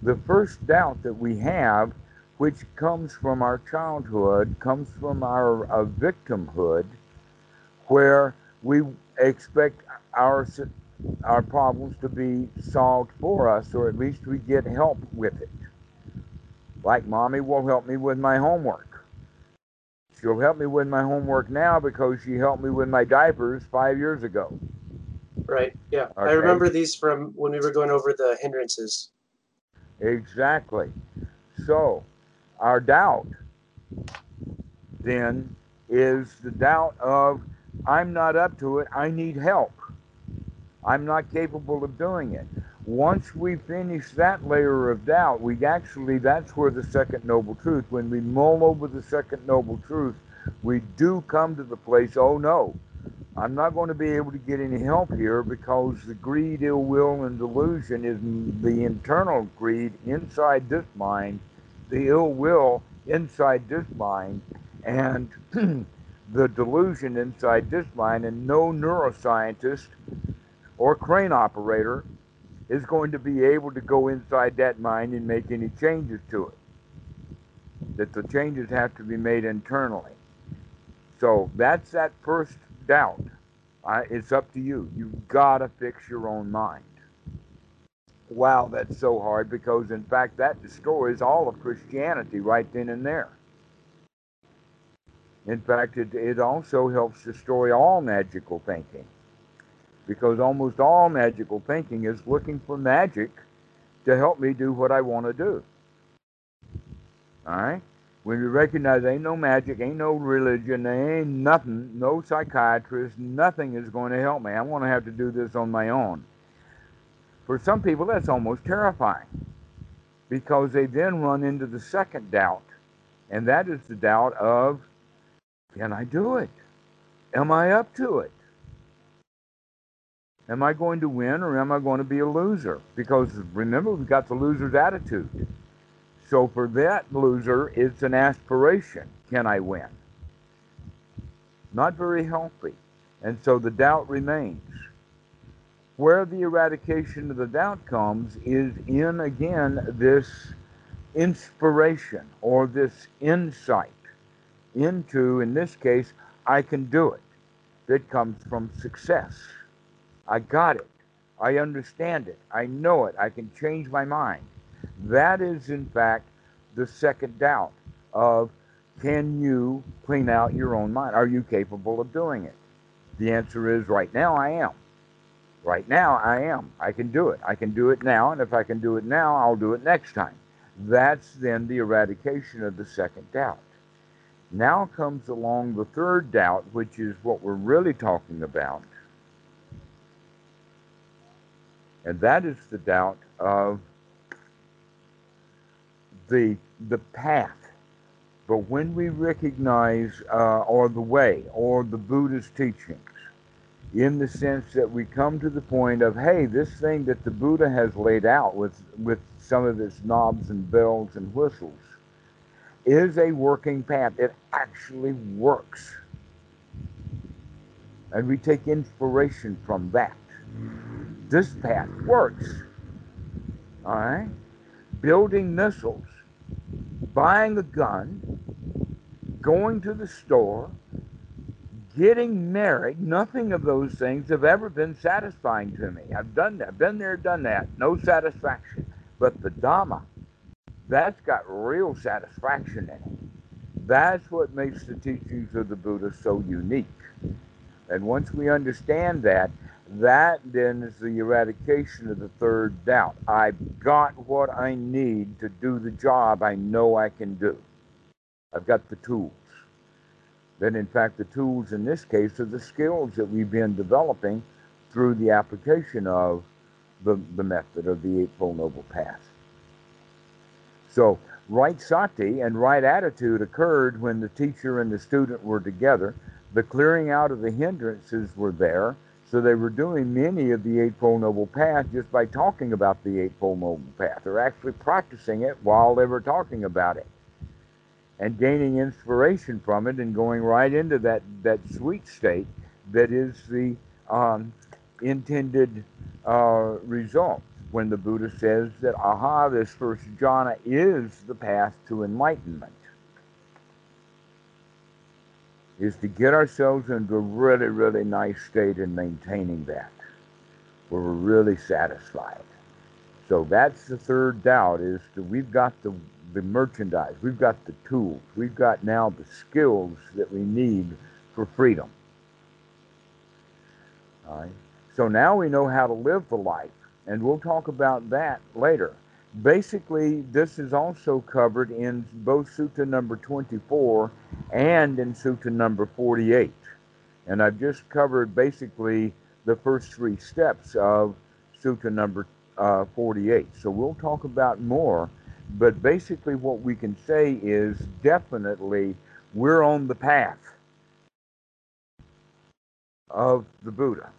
The first doubt that we have, which comes from our childhood, comes from our uh, victimhood, where we expect our our problems to be solved for us, or at least we get help with it. Like mommy will help me with my homework. She'll help me with my homework now because she helped me with my diapers five years ago. Right. Yeah. Okay. I remember these from when we were going over the hindrances. Exactly. So, our doubt then is the doubt of I'm not up to it, I need help. I'm not capable of doing it. Once we finish that layer of doubt, we actually, that's where the second noble truth, when we mull over the second noble truth, we do come to the place, oh no, I'm not going to be able to get any help here because the greed, ill will, and delusion is the internal greed inside this mind, the ill will inside this mind, and the delusion inside this mind. And no neuroscientist or crane operator is going to be able to go inside that mind and make any changes to it. That the changes have to be made internally. So that's that first doubt. I, it's up to you. You've got to fix your own mind. Wow, that's so hard because, in fact, that destroys all of Christianity right then and there. In fact, it, it also helps destroy all magical thinking because almost all magical thinking is looking for magic to help me do what I want to do. All right? when you recognize ain't no magic, ain't no religion, ain't nothing, no psychiatrist, nothing is going to help me. I'm going to have to do this on my own. For some people, that's almost terrifying because they then run into the second doubt, and that is the doubt of can I do it? Am I up to it? Am I going to win or am I going to be a loser? Because remember, we've got the loser's attitude. So for that loser, it's an aspiration. Can I win? Not very healthy. And so the doubt remains. Where the eradication of the doubt comes is in, again, this inspiration or this insight into, in this case, I can do it. That comes from success. I got it. I understand it. I know it. I can change my mind. That is, in fact, the second doubt of can you clean out your own mind? Are you capable of doing it? The answer is right now I am. Right now I am. I can do it. I can do it now, and if I can do it now, I'll do it next time. That's then the eradication of the second doubt. Now comes along the third doubt, which is what we're really talking about. And that is the doubt of the the path. But when we recognize, uh, or the way, or the Buddha's teachings, in the sense that we come to the point of, hey, this thing that the Buddha has laid out with, with some of its knobs and bells and whistles is a working path. It actually works. And we take inspiration from that. This path works. All right? Building missiles buying a gun, going to the store, getting married, nothing of those things have ever been satisfying to me. I've done that, been there, done that, no satisfaction. But the Dhamma, that's got real satisfaction in it. That's what makes the teachings of the Buddha so unique. And once we understand that, That then is the eradication of the third doubt. I've got what I need to do the job I know I can do. I've got the tools. Then, in fact, the tools in this case are the skills that we've been developing through the application of the, the method of the Eightfold Noble Path. So, right sati and right attitude occurred when the teacher and the student were together. The clearing out of the hindrances were there so they were doing many of the Eightfold Noble Path just by talking about the Eightfold Noble Path. They're actually practicing it while they were talking about it and gaining inspiration from it and going right into that, that sweet state that is the um, intended uh, result when the Buddha says that, aha, this first jhana is the path to enlightenment. Is to get ourselves into a really, really nice state in maintaining that, where we're really satisfied. So that's the third doubt is that we've got the, the merchandise, we've got the tools, we've got now the skills that we need for freedom. All right. So now we know how to live the life, and we'll talk about that later. Basically, this is also covered in both Sutta number 24 and in Sutta number 48. And I've just covered basically the first three steps of Sutta number uh, 48. So we'll talk about more. But basically, what we can say is definitely we're on the path of the Buddha.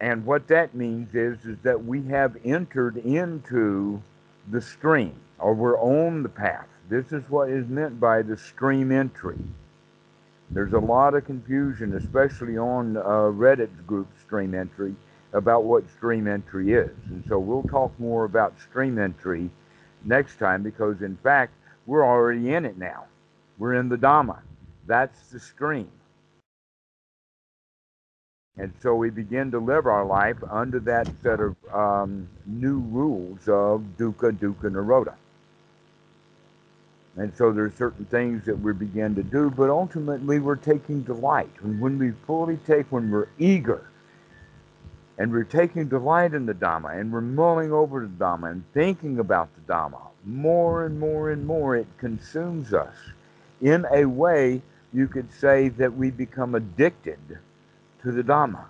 And what that means is, is that we have entered into the stream, or we're on the path. This is what is meant by the stream entry. There's a lot of confusion, especially on uh, Reddit group stream entry, about what stream entry is. And so we'll talk more about stream entry next time because, in fact, we're already in it now. We're in the Dhamma. That's the stream. And so we begin to live our life under that set of um, new rules of dukkha, dukkha, nirodha. And so there are certain things that we begin to do, but ultimately we're taking delight. And when we fully take, when we're eager, and we're taking delight in the Dhamma, and we're mulling over the Dhamma and thinking about the Dhamma, more and more and more it consumes us. In a way, you could say that we become addicted to the Dhamma.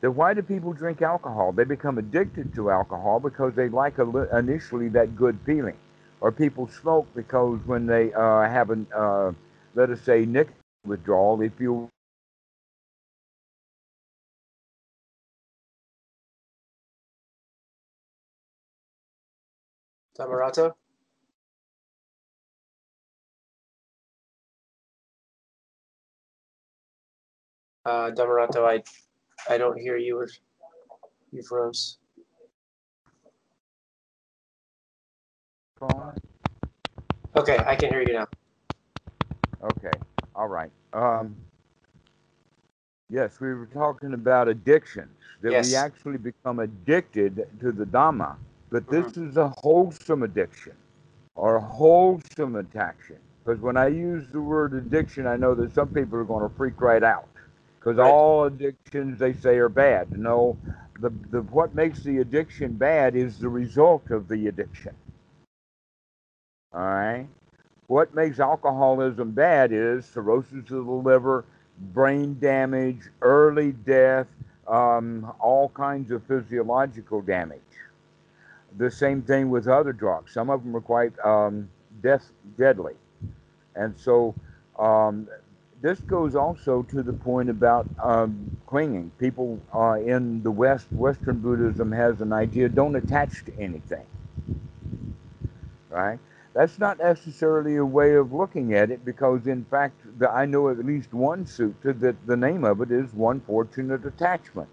Then why do people drink alcohol? They become addicted to alcohol because they like a, initially that good feeling. Or people smoke because when they uh, have an, uh, let us say, nicotine withdrawal, they feel Dhammarato? Uh, Dhammarato, I, I don't hear you. Or you froze. Okay, I can hear you now. Okay, all right. Um, yes, we were talking about addictions, that yes. we actually become addicted to the Dhamma. But this mm-hmm. is a wholesome addiction or wholesome attraction. Because when I use the word addiction, I know that some people are going to freak right out because right. all addictions they say are bad. No, the, the what makes the addiction bad is the result of the addiction. All right. What makes alcoholism bad is cirrhosis of the liver, brain damage, early death, um, all kinds of physiological damage. The same thing with other drugs. Some of them are quite um, death deadly, and so um, this goes also to the point about um, clinging. People uh, in the West, Western Buddhism has an idea don't attach to anything. Right? That's not necessarily a way of looking at it because, in fact, the, I know at least one sutta that the name of it is one fortunate attachment.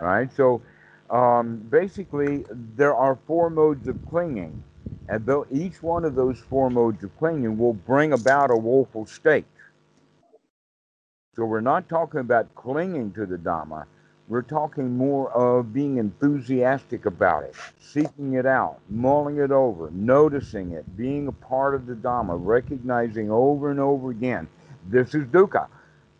Right? So um, basically, there are four modes of clinging and though each one of those four modes of clinging will bring about a woeful state. So we're not talking about clinging to the Dhamma. We're talking more of being enthusiastic about it, seeking it out, mulling it over, noticing it, being a part of the Dhamma, recognizing over and over again this is dukkha.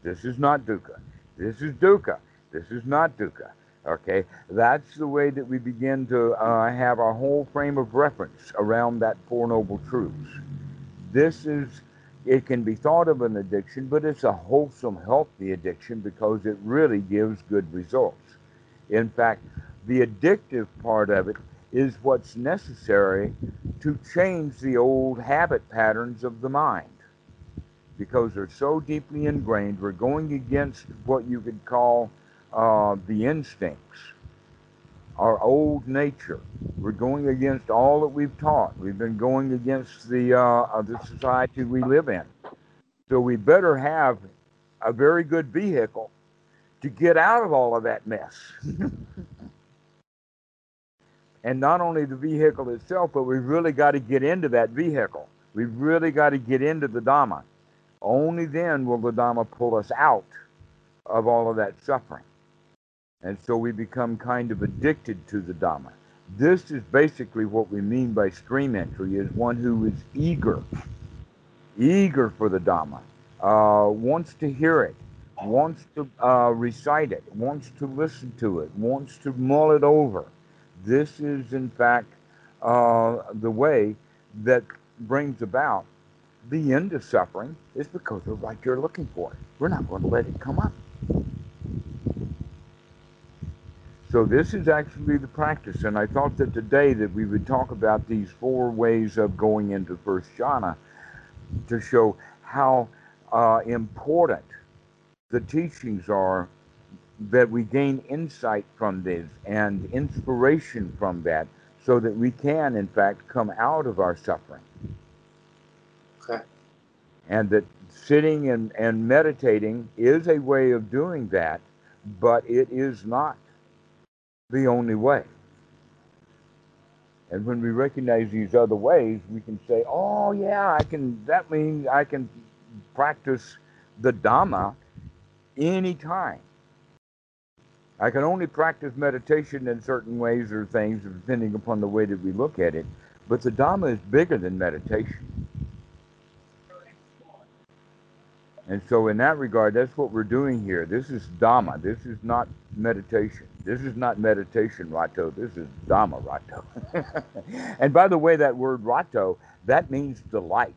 This is not dukkha. This is dukkha. This is not dukkha. Okay, that's the way that we begin to uh, have our whole frame of reference around that Four Noble Truths. This is, it can be thought of an addiction, but it's a wholesome, healthy addiction because it really gives good results. In fact, the addictive part of it is what's necessary to change the old habit patterns of the mind because they're so deeply ingrained. We're going against what you could call uh, the instincts, our old nature. We're going against all that we've taught. We've been going against the uh, the society we live in. So we better have a very good vehicle to get out of all of that mess. and not only the vehicle itself, but we've really got to get into that vehicle. We've really got to get into the Dhamma. Only then will the Dhamma pull us out of all of that suffering. And so we become kind of addicted to the Dhamma. This is basically what we mean by stream entry is one who is eager, eager for the Dhamma, uh, wants to hear it, wants to uh, recite it, wants to listen to it, wants to mull it over. This is, in fact, uh, the way that brings about the end of suffering is because of what you're looking for. We're not going to let it come up. So this is actually the practice, and I thought that today that we would talk about these four ways of going into first jhana to show how uh, important the teachings are that we gain insight from this and inspiration from that so that we can in fact come out of our suffering. Okay. And that sitting and, and meditating is a way of doing that but it is not the only way. And when we recognize these other ways, we can say, oh, yeah, I can, that means I can practice the Dhamma anytime. I can only practice meditation in certain ways or things, depending upon the way that we look at it. But the Dhamma is bigger than meditation. And so, in that regard, that's what we're doing here. This is Dhamma. This is not meditation. This is not meditation, Rato. This is Dhamma, Rato. and by the way, that word Rato, that means delight,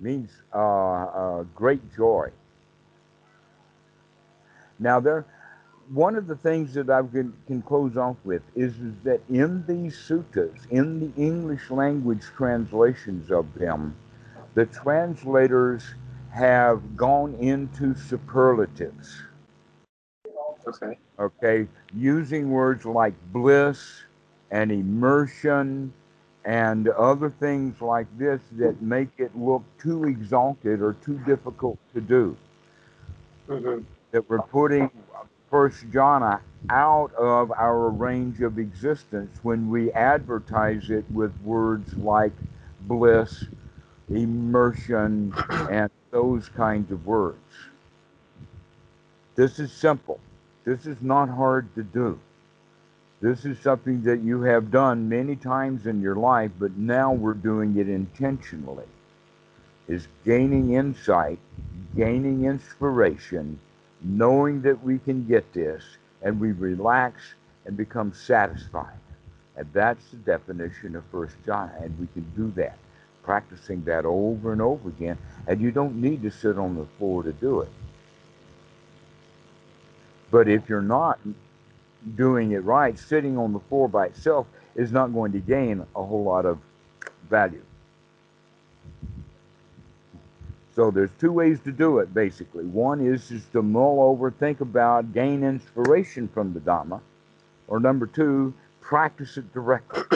means uh, uh, great joy. Now, there, one of the things that I can, can close off with is, is that in these suttas, in the English language translations of them, the translators have gone into superlatives. Okay. Okay, using words like bliss and immersion and other things like this that make it look too exalted or too difficult to do. Mm-hmm. That we're putting First Jhana out of our range of existence when we advertise it with words like bliss, immersion, and those kinds of words. This is simple. This is not hard to do. This is something that you have done many times in your life, but now we're doing it intentionally. Is gaining insight, gaining inspiration, knowing that we can get this, and we relax and become satisfied. And that's the definition of first jhana, and we can do that, practicing that over and over again, and you don't need to sit on the floor to do it. But if you're not doing it right, sitting on the floor by itself is not going to gain a whole lot of value. So there's two ways to do it, basically. One is just to mull over, think about, gain inspiration from the Dhamma. Or number two, practice it directly.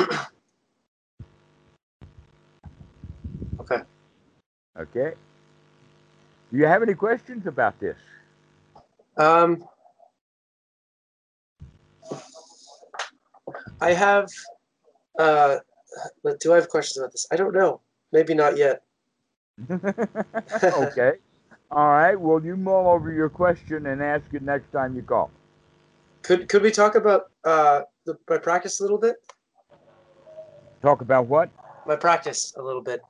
Okay. Do you have any questions about this? Um, I have. Uh, but do I have questions about this? I don't know. Maybe not yet. okay. All right. Well, you mull over your question and ask it next time you call. Could could we talk about uh, the, my practice a little bit? Talk about what? My practice a little bit.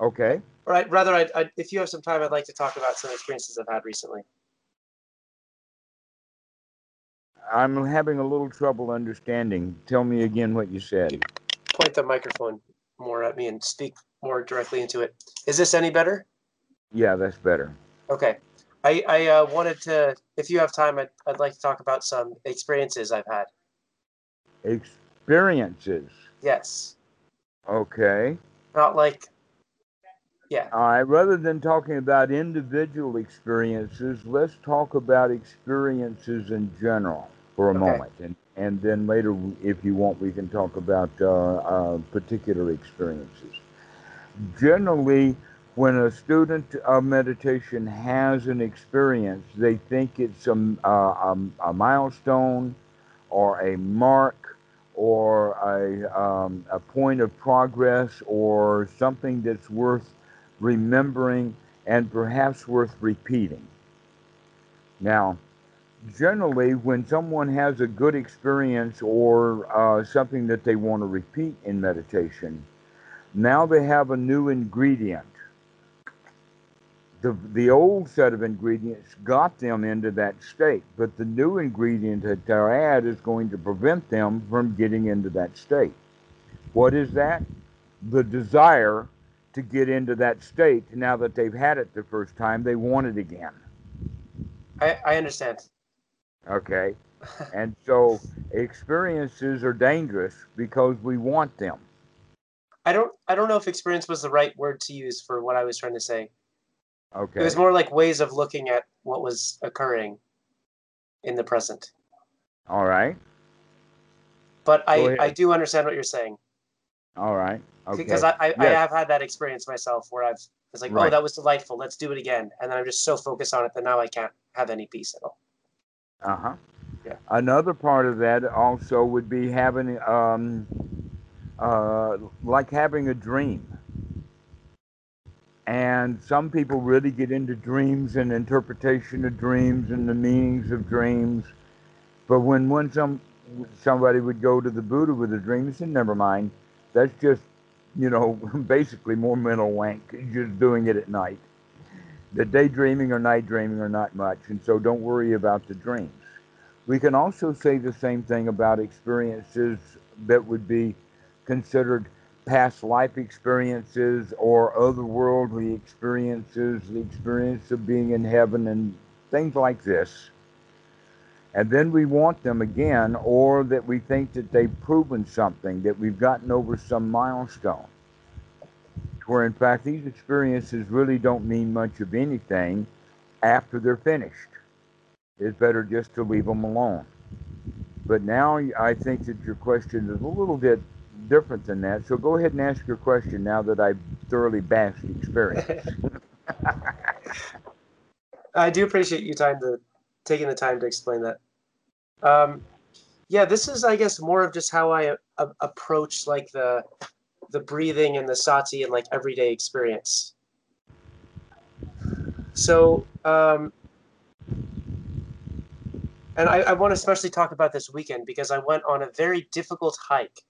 Okay. Or I, rather, I, I, if you have some time, I'd like to talk about some experiences I've had recently. I'm having a little trouble understanding. Tell me again what you said. Point the microphone more at me and speak more directly into it. Is this any better? Yeah, that's better. Okay. I, I uh, wanted to, if you have time, I'd, I'd like to talk about some experiences I've had. Experiences. Yes. Okay. Not like, yeah. All right. Rather than talking about individual experiences, let's talk about experiences in general for a Okay. moment, and and then later, if you want, we can talk about uh, uh, particular experiences. Generally, when a student of meditation has an experience, they think it's a, uh, a, a milestone or a mark or a, um, a point of progress or something that's worth remembering and perhaps worth repeating. Now, generally, when someone has a good experience or uh, something that they want to repeat in meditation, now they have a new ingredient. The, the old set of ingredients got them into that state, but the new ingredient that they add is going to prevent them from getting into that state. What is that? The desire to get into that state now that they've had it the first time, they want it again. I, I understand. Okay? And so experiences are dangerous because we want them. I don't I don't know if experience was the right word to use for what I was trying to say. Okay. It was more like ways of looking at what was occurring in the present. All right. But Go I, ahead. I do understand what you're saying All right. Okay. because I, I, I Yes. have had that experience myself where I've it's like oh that was delightful let's do it again and then I'm just so focused on it that now I can't have any peace at all. Uh huh. Yeah. Another part of that also would be having, um, uh, like having a dream. And some people really get into dreams and interpretation of dreams and the meanings of dreams. But when when some somebody would go to the Buddha with a dream, he said, "Never mind. That's just, you know, basically more mental wank. Just doing it at night. The daydreaming or night dreaming are not much, and so don't worry about the dreams." We can also say the same thing about experiences that would be considered past life experiences or otherworldly experiences, the experience of being in heaven and things like this. And then we want them again, or that we think that they've proven something, that we've gotten over some milestone. Where in fact these experiences really don't mean much of anything after they're finished it's better just to leave them alone. But now I think that your question is a little bit different than that. So go ahead and ask your question now that I've thoroughly bashed experience. I do appreciate you time to taking the time to explain that. Um, yeah, this is, I guess, more of just how I uh, approach like the the breathing and the sati and like everyday experience. So, um, and I, I want to especially talk about this weekend because I went on a very difficult hike,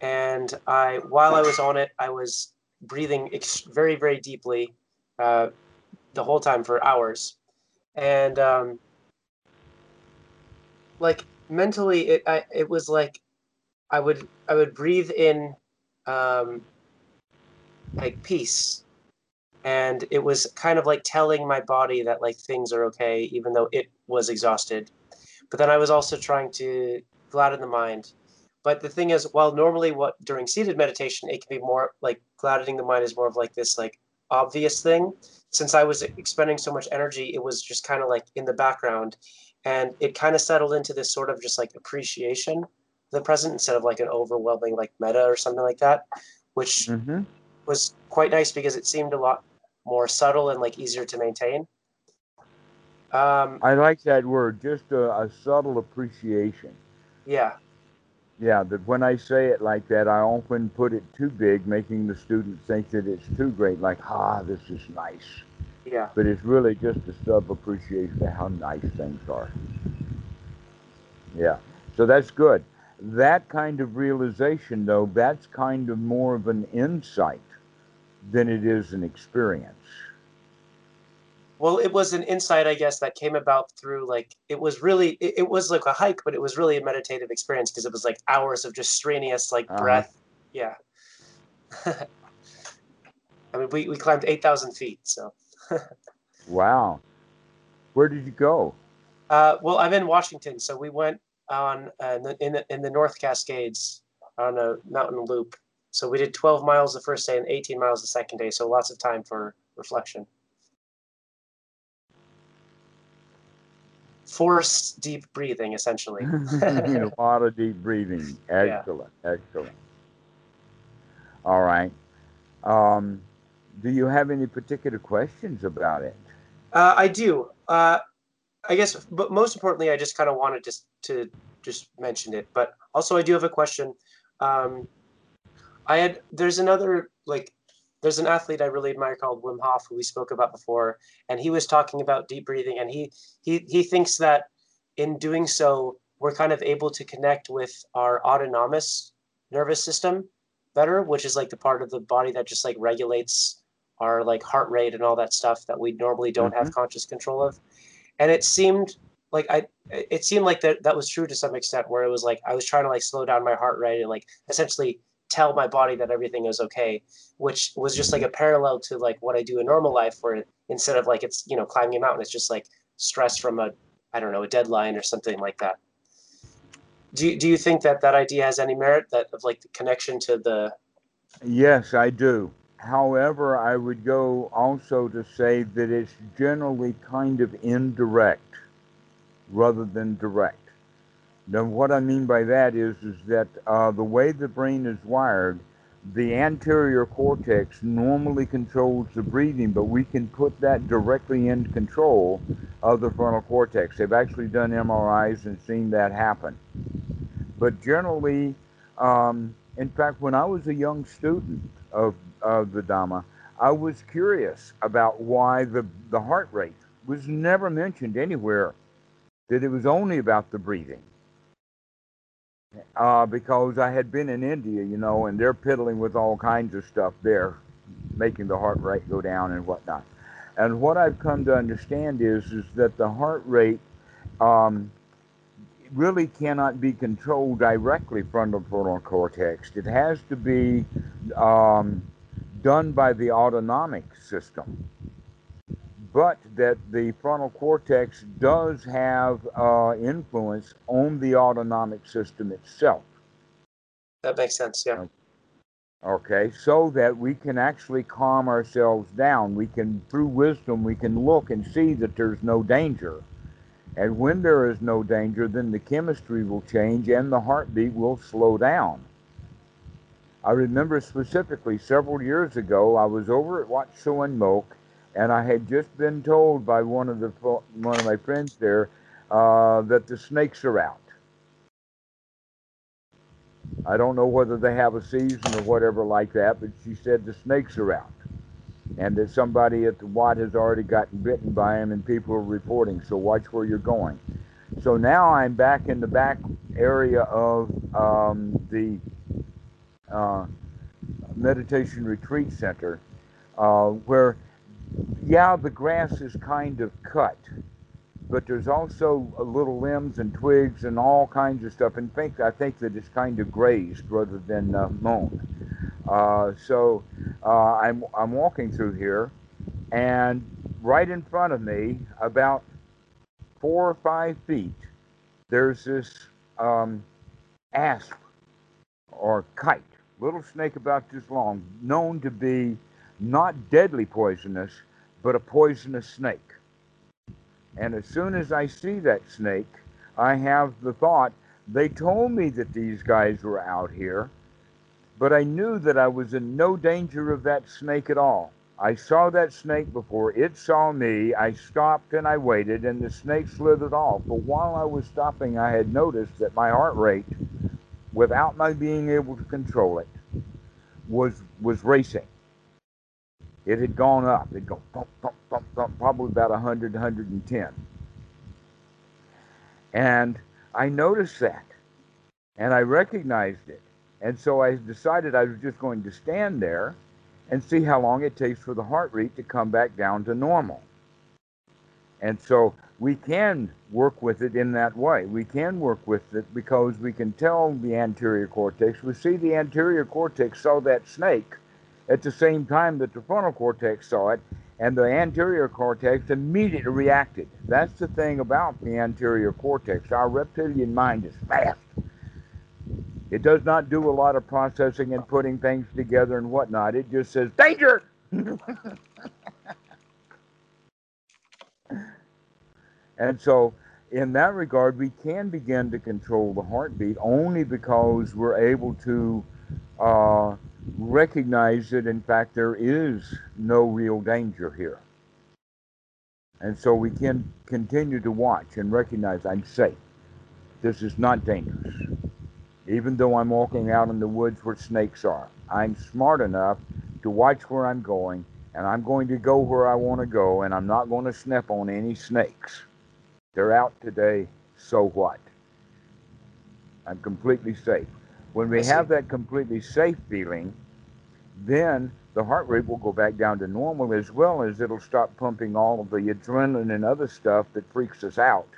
and I while I was on it, I was breathing ex- very very deeply uh, the whole time for hours, and um, like mentally, it I, it was like I would I would breathe in um, like peace, and it was kind of like telling my body that like things are okay, even though it was exhausted. But then I was also trying to gladden the mind. But the thing is, while normally what during seated meditation it can be more like gladdening the mind is more of like this like obvious thing. Since I was expending so much energy, it was just kind of like in the background, and it kind of settled into this sort of just like appreciation of the present instead of like an overwhelming like metta or something like that, which hmm was quite nice because it seemed a lot more subtle and like easier to maintain. Um, I like that word, just a, a subtle appreciation. yeah, Yeah, that when I say it like that, I often put it too big, making the student think that it's too great, like, ah, this is nice. yeah, But it's really just a sub appreciation of how nice things are. Yeah, so that's good. That kind of realization, though, that's kind of more of an insight than it is an experience. Well, it was an insight, I guess, that came about through like it was really it, it was like a hike, but it was really a meditative experience because it was like hours of just strenuous like Uh-huh. breath. Yeah. I mean, we, we climbed eight thousand feet, so. Wow. Where did you go? Uh, well, I'm in Washington, so we went on uh, in, the, in the in the North Cascades on a mountain loop. So we did 12 miles the first day and 18 miles the second day. So lots of time for reflection. Forced deep breathing, essentially. a lot of deep breathing. Excellent. Excellent. All right. Um, do you have any particular questions about it? Uh, I do. Uh, I guess, but most importantly, I just kind of wanted to to just mention it. But also, I do have a question. Um, I had there's another like there's an athlete I really admire called Wim Hof who we spoke about before, and he was talking about deep breathing, and he he he thinks that in doing so we're kind of able to connect with our autonomous nervous system better, which is like the part of the body that just like regulates our like heart rate and all that stuff that we normally don't have mm-hmm. conscious control of. And it seemed like I it seemed like that that was true to some extent where it was like I was trying to like slow down my heart rate and like essentially tell my body that everything is okay, which was just like a parallel to like what I do in normal life where instead of like it's you know climbing a mountain, it's just like stress from a I don't know, a deadline or something like that. Do you, do you think that that idea has any merit that of like the connection to the Yes, I do. However, I would go also to say that it's generally kind of indirect rather than direct. Now, what I mean by that is, is that uh, the way the brain is wired, the anterior cortex normally controls the breathing, but we can put that directly in control of the frontal cortex. They've actually done MRIs and seen that happen. But generally, um, in fact, when I was a young student of, of the Dhamma, I was curious about why the, the heart rate was never mentioned anywhere, that it was only about the breathing. Uh, because I had been in India, you know, and they're piddling with all kinds of stuff there, making the heart rate go down and whatnot. And what I've come to understand is, is that the heart rate um, really cannot be controlled directly from the frontal cortex. It has to be um, done by the autonomic system. But that the frontal cortex does have uh, influence on the autonomic system itself. that makes sense, yeah. Okay, so that we can actually calm ourselves down. We can, through wisdom, we can look and see that there's no danger. And when there is no danger, then the chemistry will change and the heartbeat will slow down. I remember specifically several years ago, I was over at Wat Suan Mokkh, and I had just been told by one of the one of my friends there uh, that the snakes are out. I don't know whether they have a season or whatever like that, but she said the snakes are out, and that somebody at the Wat has already gotten bitten by them, and people are reporting. So watch where you're going. So now I'm back in the back area of um, the uh, meditation retreat center, uh, where yeah, the grass is kind of cut, but there's also little limbs and twigs and all kinds of stuff. And think I think that it's kind of grazed rather than uh, mown. Uh, so uh, I'm I'm walking through here, and right in front of me, about four or five feet, there's this um, asp or kite, little snake about this long, known to be not deadly poisonous, but a poisonous snake. And as soon as I see that snake, I have the thought they told me that these guys were out here, but I knew that I was in no danger of that snake at all. I saw that snake before it saw me. I stopped and I waited, and the snake slithered off. But while I was stopping, I had noticed that my heart rate, without my being able to control it, was was racing. It had gone up. It'd go thump, thump, thump, thump, probably about 100, 110. And I noticed that. And I recognized it. And so I decided I was just going to stand there and see how long it takes for the heart rate to come back down to normal. And so we can work with it in that way. We can work with it because we can tell the anterior cortex. We see the anterior cortex saw that snake at the same time that the frontal cortex saw it, and the anterior cortex immediately reacted. That's the thing about the anterior cortex. Our reptilian mind is fast. It does not do a lot of processing and putting things together and whatnot. It just says, danger! and so, in that regard, we can begin to control the heartbeat only because we're able to uh, recognize that, in fact, there is no real danger here. And so we can continue to watch and recognize I'm safe. This is not dangerous. Even though I'm walking out in the woods where snakes are, I'm smart enough to watch where I'm going, and I'm going to go where I want to go, and I'm not going to snap on any snakes. They're out today, so what? I'm completely safe. When we have that completely safe feeling, then the heart rate will go back down to normal as well as it'll stop pumping all of the adrenaline and other stuff that freaks us out,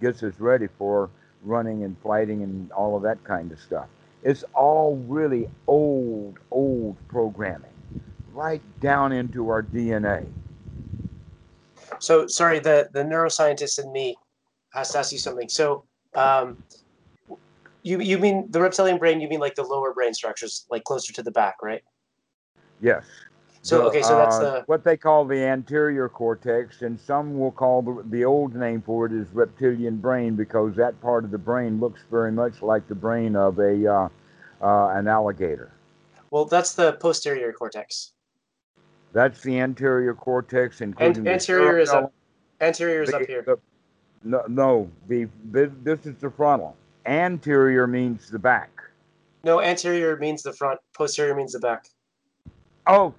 gets us ready for running and fighting and all of that kind of stuff. It's all really old, old programming, right down into our DNA. So, sorry, the, the neuroscientist in me has to ask you something. So, um, you you mean the reptilian brain? You mean like the lower brain structures, like closer to the back, right? Yes. So The, okay, so that's uh, the what they call the anterior cortex, and some will call the, the old name for it is reptilian brain because that part of the brain looks very much like the brain of a uh, uh, an alligator. well, that's the posterior cortex. That's the anterior cortex, And including the anterior is up. Anterior is The- up here. the- no, no, the this is the frontal. Anterior means the back. No, anterior means the front. Posterior means the back. Oh,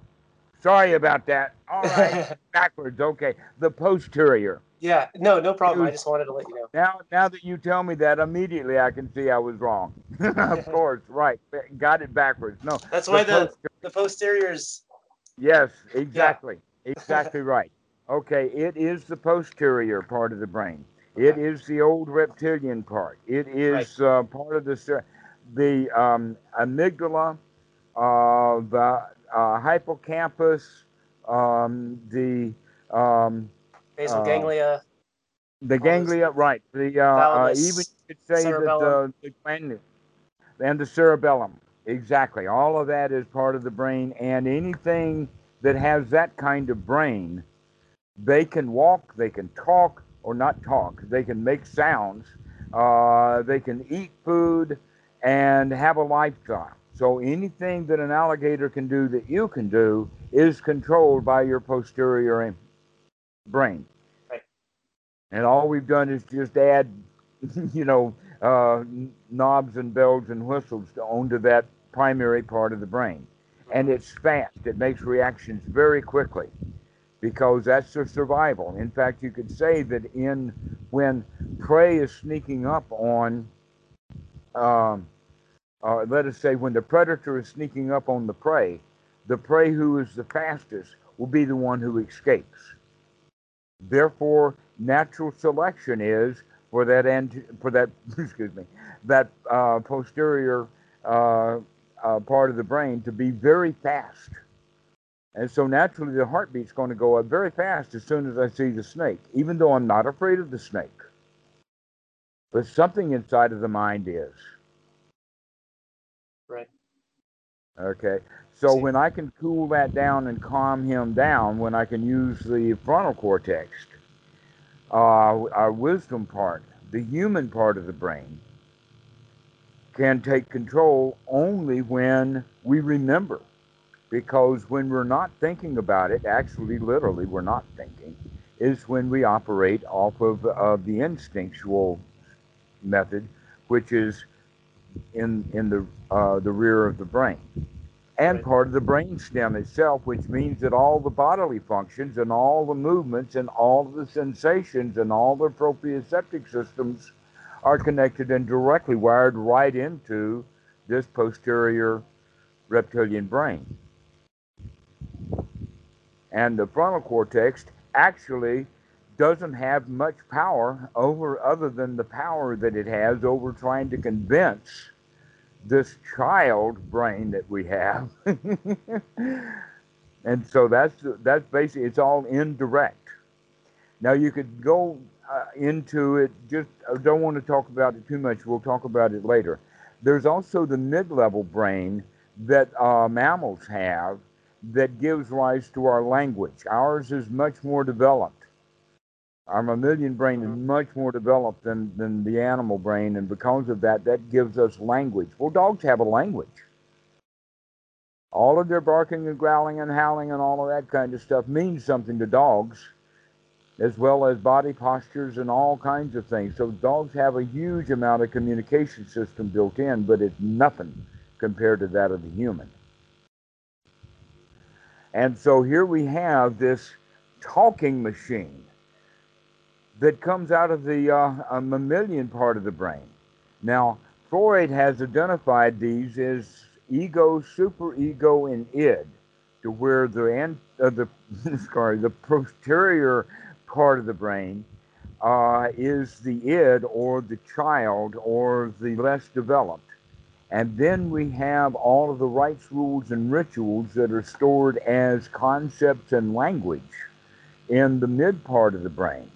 sorry about that. All right, backwards. Okay, the posterior. yeah, no, no problem. I just wanted to let you know. Now, now that you tell me that, immediately I can see I was wrong. of course, right. Got it backwards. No, That's why the poster- the posterior is yes, exactly, exactly right. Okay, it is the posterior part of the brain. It is the old reptilian part. It is uh, part of the the um, amygdala, uh, the uh, hippocampus, um, the um, basal Uh, ganglia. The ganglia, right. The uh, uh, Thalamus, even you could say that the, the and the cerebellum. Exactly. All of that is part of the brain, and anything that has that kind of brain, they can walk, they can talk, or not talk. They can make sounds. Uh, they can eat food and have a lifestyle. So anything that an alligator can do that you can do is controlled by your posterior brain. Right. And all we've done is just add, you know, uh, knobs and bells and whistles to, onto that primary part of the brain. And it's fast. It makes reactions very quickly because that's their survival. In fact, you could say that in when prey is sneaking up on, um, uh, let us say when the predator is sneaking up on the prey, the prey who is the fastest will be the one who escapes. Therefore, natural selection is for that ant- for that excuse me that uh, posterior uh, uh, part of the brain to be very fast. And so naturally, the heartbeat's going to go up very fast as soon as I see the snake, even though I'm not afraid of the snake. But something inside of the mind is. Right. Okay. So when I can cool that down and calm him down, when I can use the frontal cortex, uh, our wisdom part, the human part of the brain, can take control only when we remember. Because when we're not thinking about it, actually, literally, we're not thinking, is when we operate off of, of the instinctual method, which is in in the uh, the rear of the brain, and Right. part of the brain stem itself, which means that all the bodily functions and all the movements and all the sensations and all the proprioceptive systems are connected and directly wired right into this posterior reptilian brain. And the frontal cortex actually doesn't have much power over other than the power that it has over trying to convince this child brain that we have. and so that's that's basically it's all indirect. Now you could go uh, into it. Just I don't want to talk about it too much. We'll talk about it later. There's also the mid-level brain that uh, mammals have that gives rise to our language. Ours is much more developed. Our mammalian brain is mm-hmm. much more developed than, than the animal brain, and because of that, that gives us language. Well, dogs have a language. All of their barking and growling and howling and all of that kind of stuff means something to dogs, as well as body postures and all kinds of things. So, dogs have a huge amount of communication system built in, but it's nothing compared to that of the human. And so here we have this talking machine that comes out of the uh, mammalian part of the brain. Now, Freud has identified these as ego, superego, and id, to where the uh, the sorry the posterior part of the brain uh, is the id or the child or the less developed. And then we have all of the rites, rules, and rituals that are stored as concepts and language in the mid part of the brain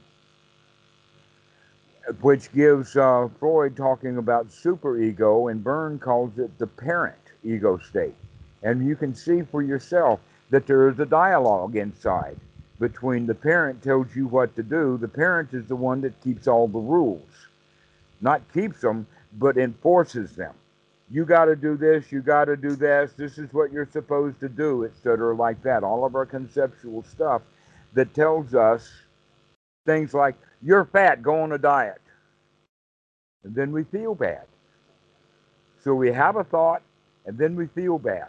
which gives uh, Freud talking about superego, and Berne calls it the parent ego state. And you can see for yourself that there is a dialogue inside between the parent tells you what to do. The parent is the one that keeps all the rules, not keeps them, but enforces them. You got to do this. You got to do this. This is what you're supposed to do, etc., like that. All of our conceptual stuff that tells us things like you're fat, go on a diet. And then we feel bad. So we have a thought, and then we feel bad.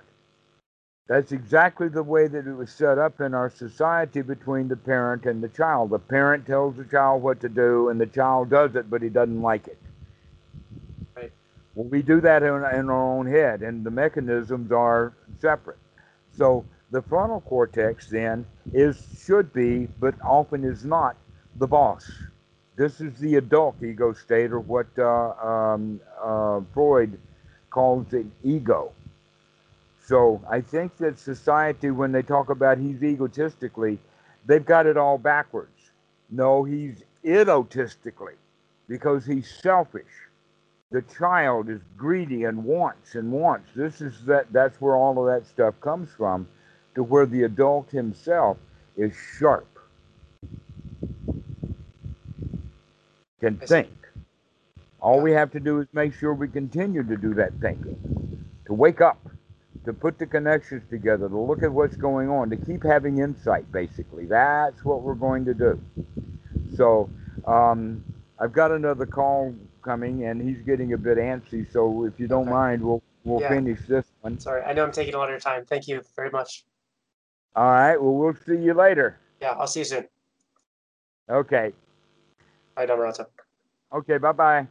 That's exactly the way that it was set up in our society between the parent and the child. The parent tells the child what to do, and the child does it, but he doesn't like it. Well, we do that in, in our own head, and the mechanisms are separate. So the frontal cortex then is should be, but often is not, the boss. This is the adult ego state, or what uh, um, uh, Freud calls it ego. So I think that society, when they talk about he's egotistically, they've got it all backwards. No, he's egotistically because he's selfish. The child is greedy and wants and wants. This is that. That's where all of that stuff comes from, to where the adult himself is sharp can think. All we have to do is make sure we continue to do that thinking, to wake up, to put the connections together, to look at what's going on, to keep having insight, basically. That's what we're going to do. So, um, I've got another call coming, and he's getting a bit antsy. So, if you don't okay. mind, we'll we'll yeah. finish this one. Sorry, I know I'm taking a lot of your time. Thank you very much. All right. Well, we'll see you later. Yeah, I'll see you soon. Okay. Bye, Dhammarato. Okay, bye bye.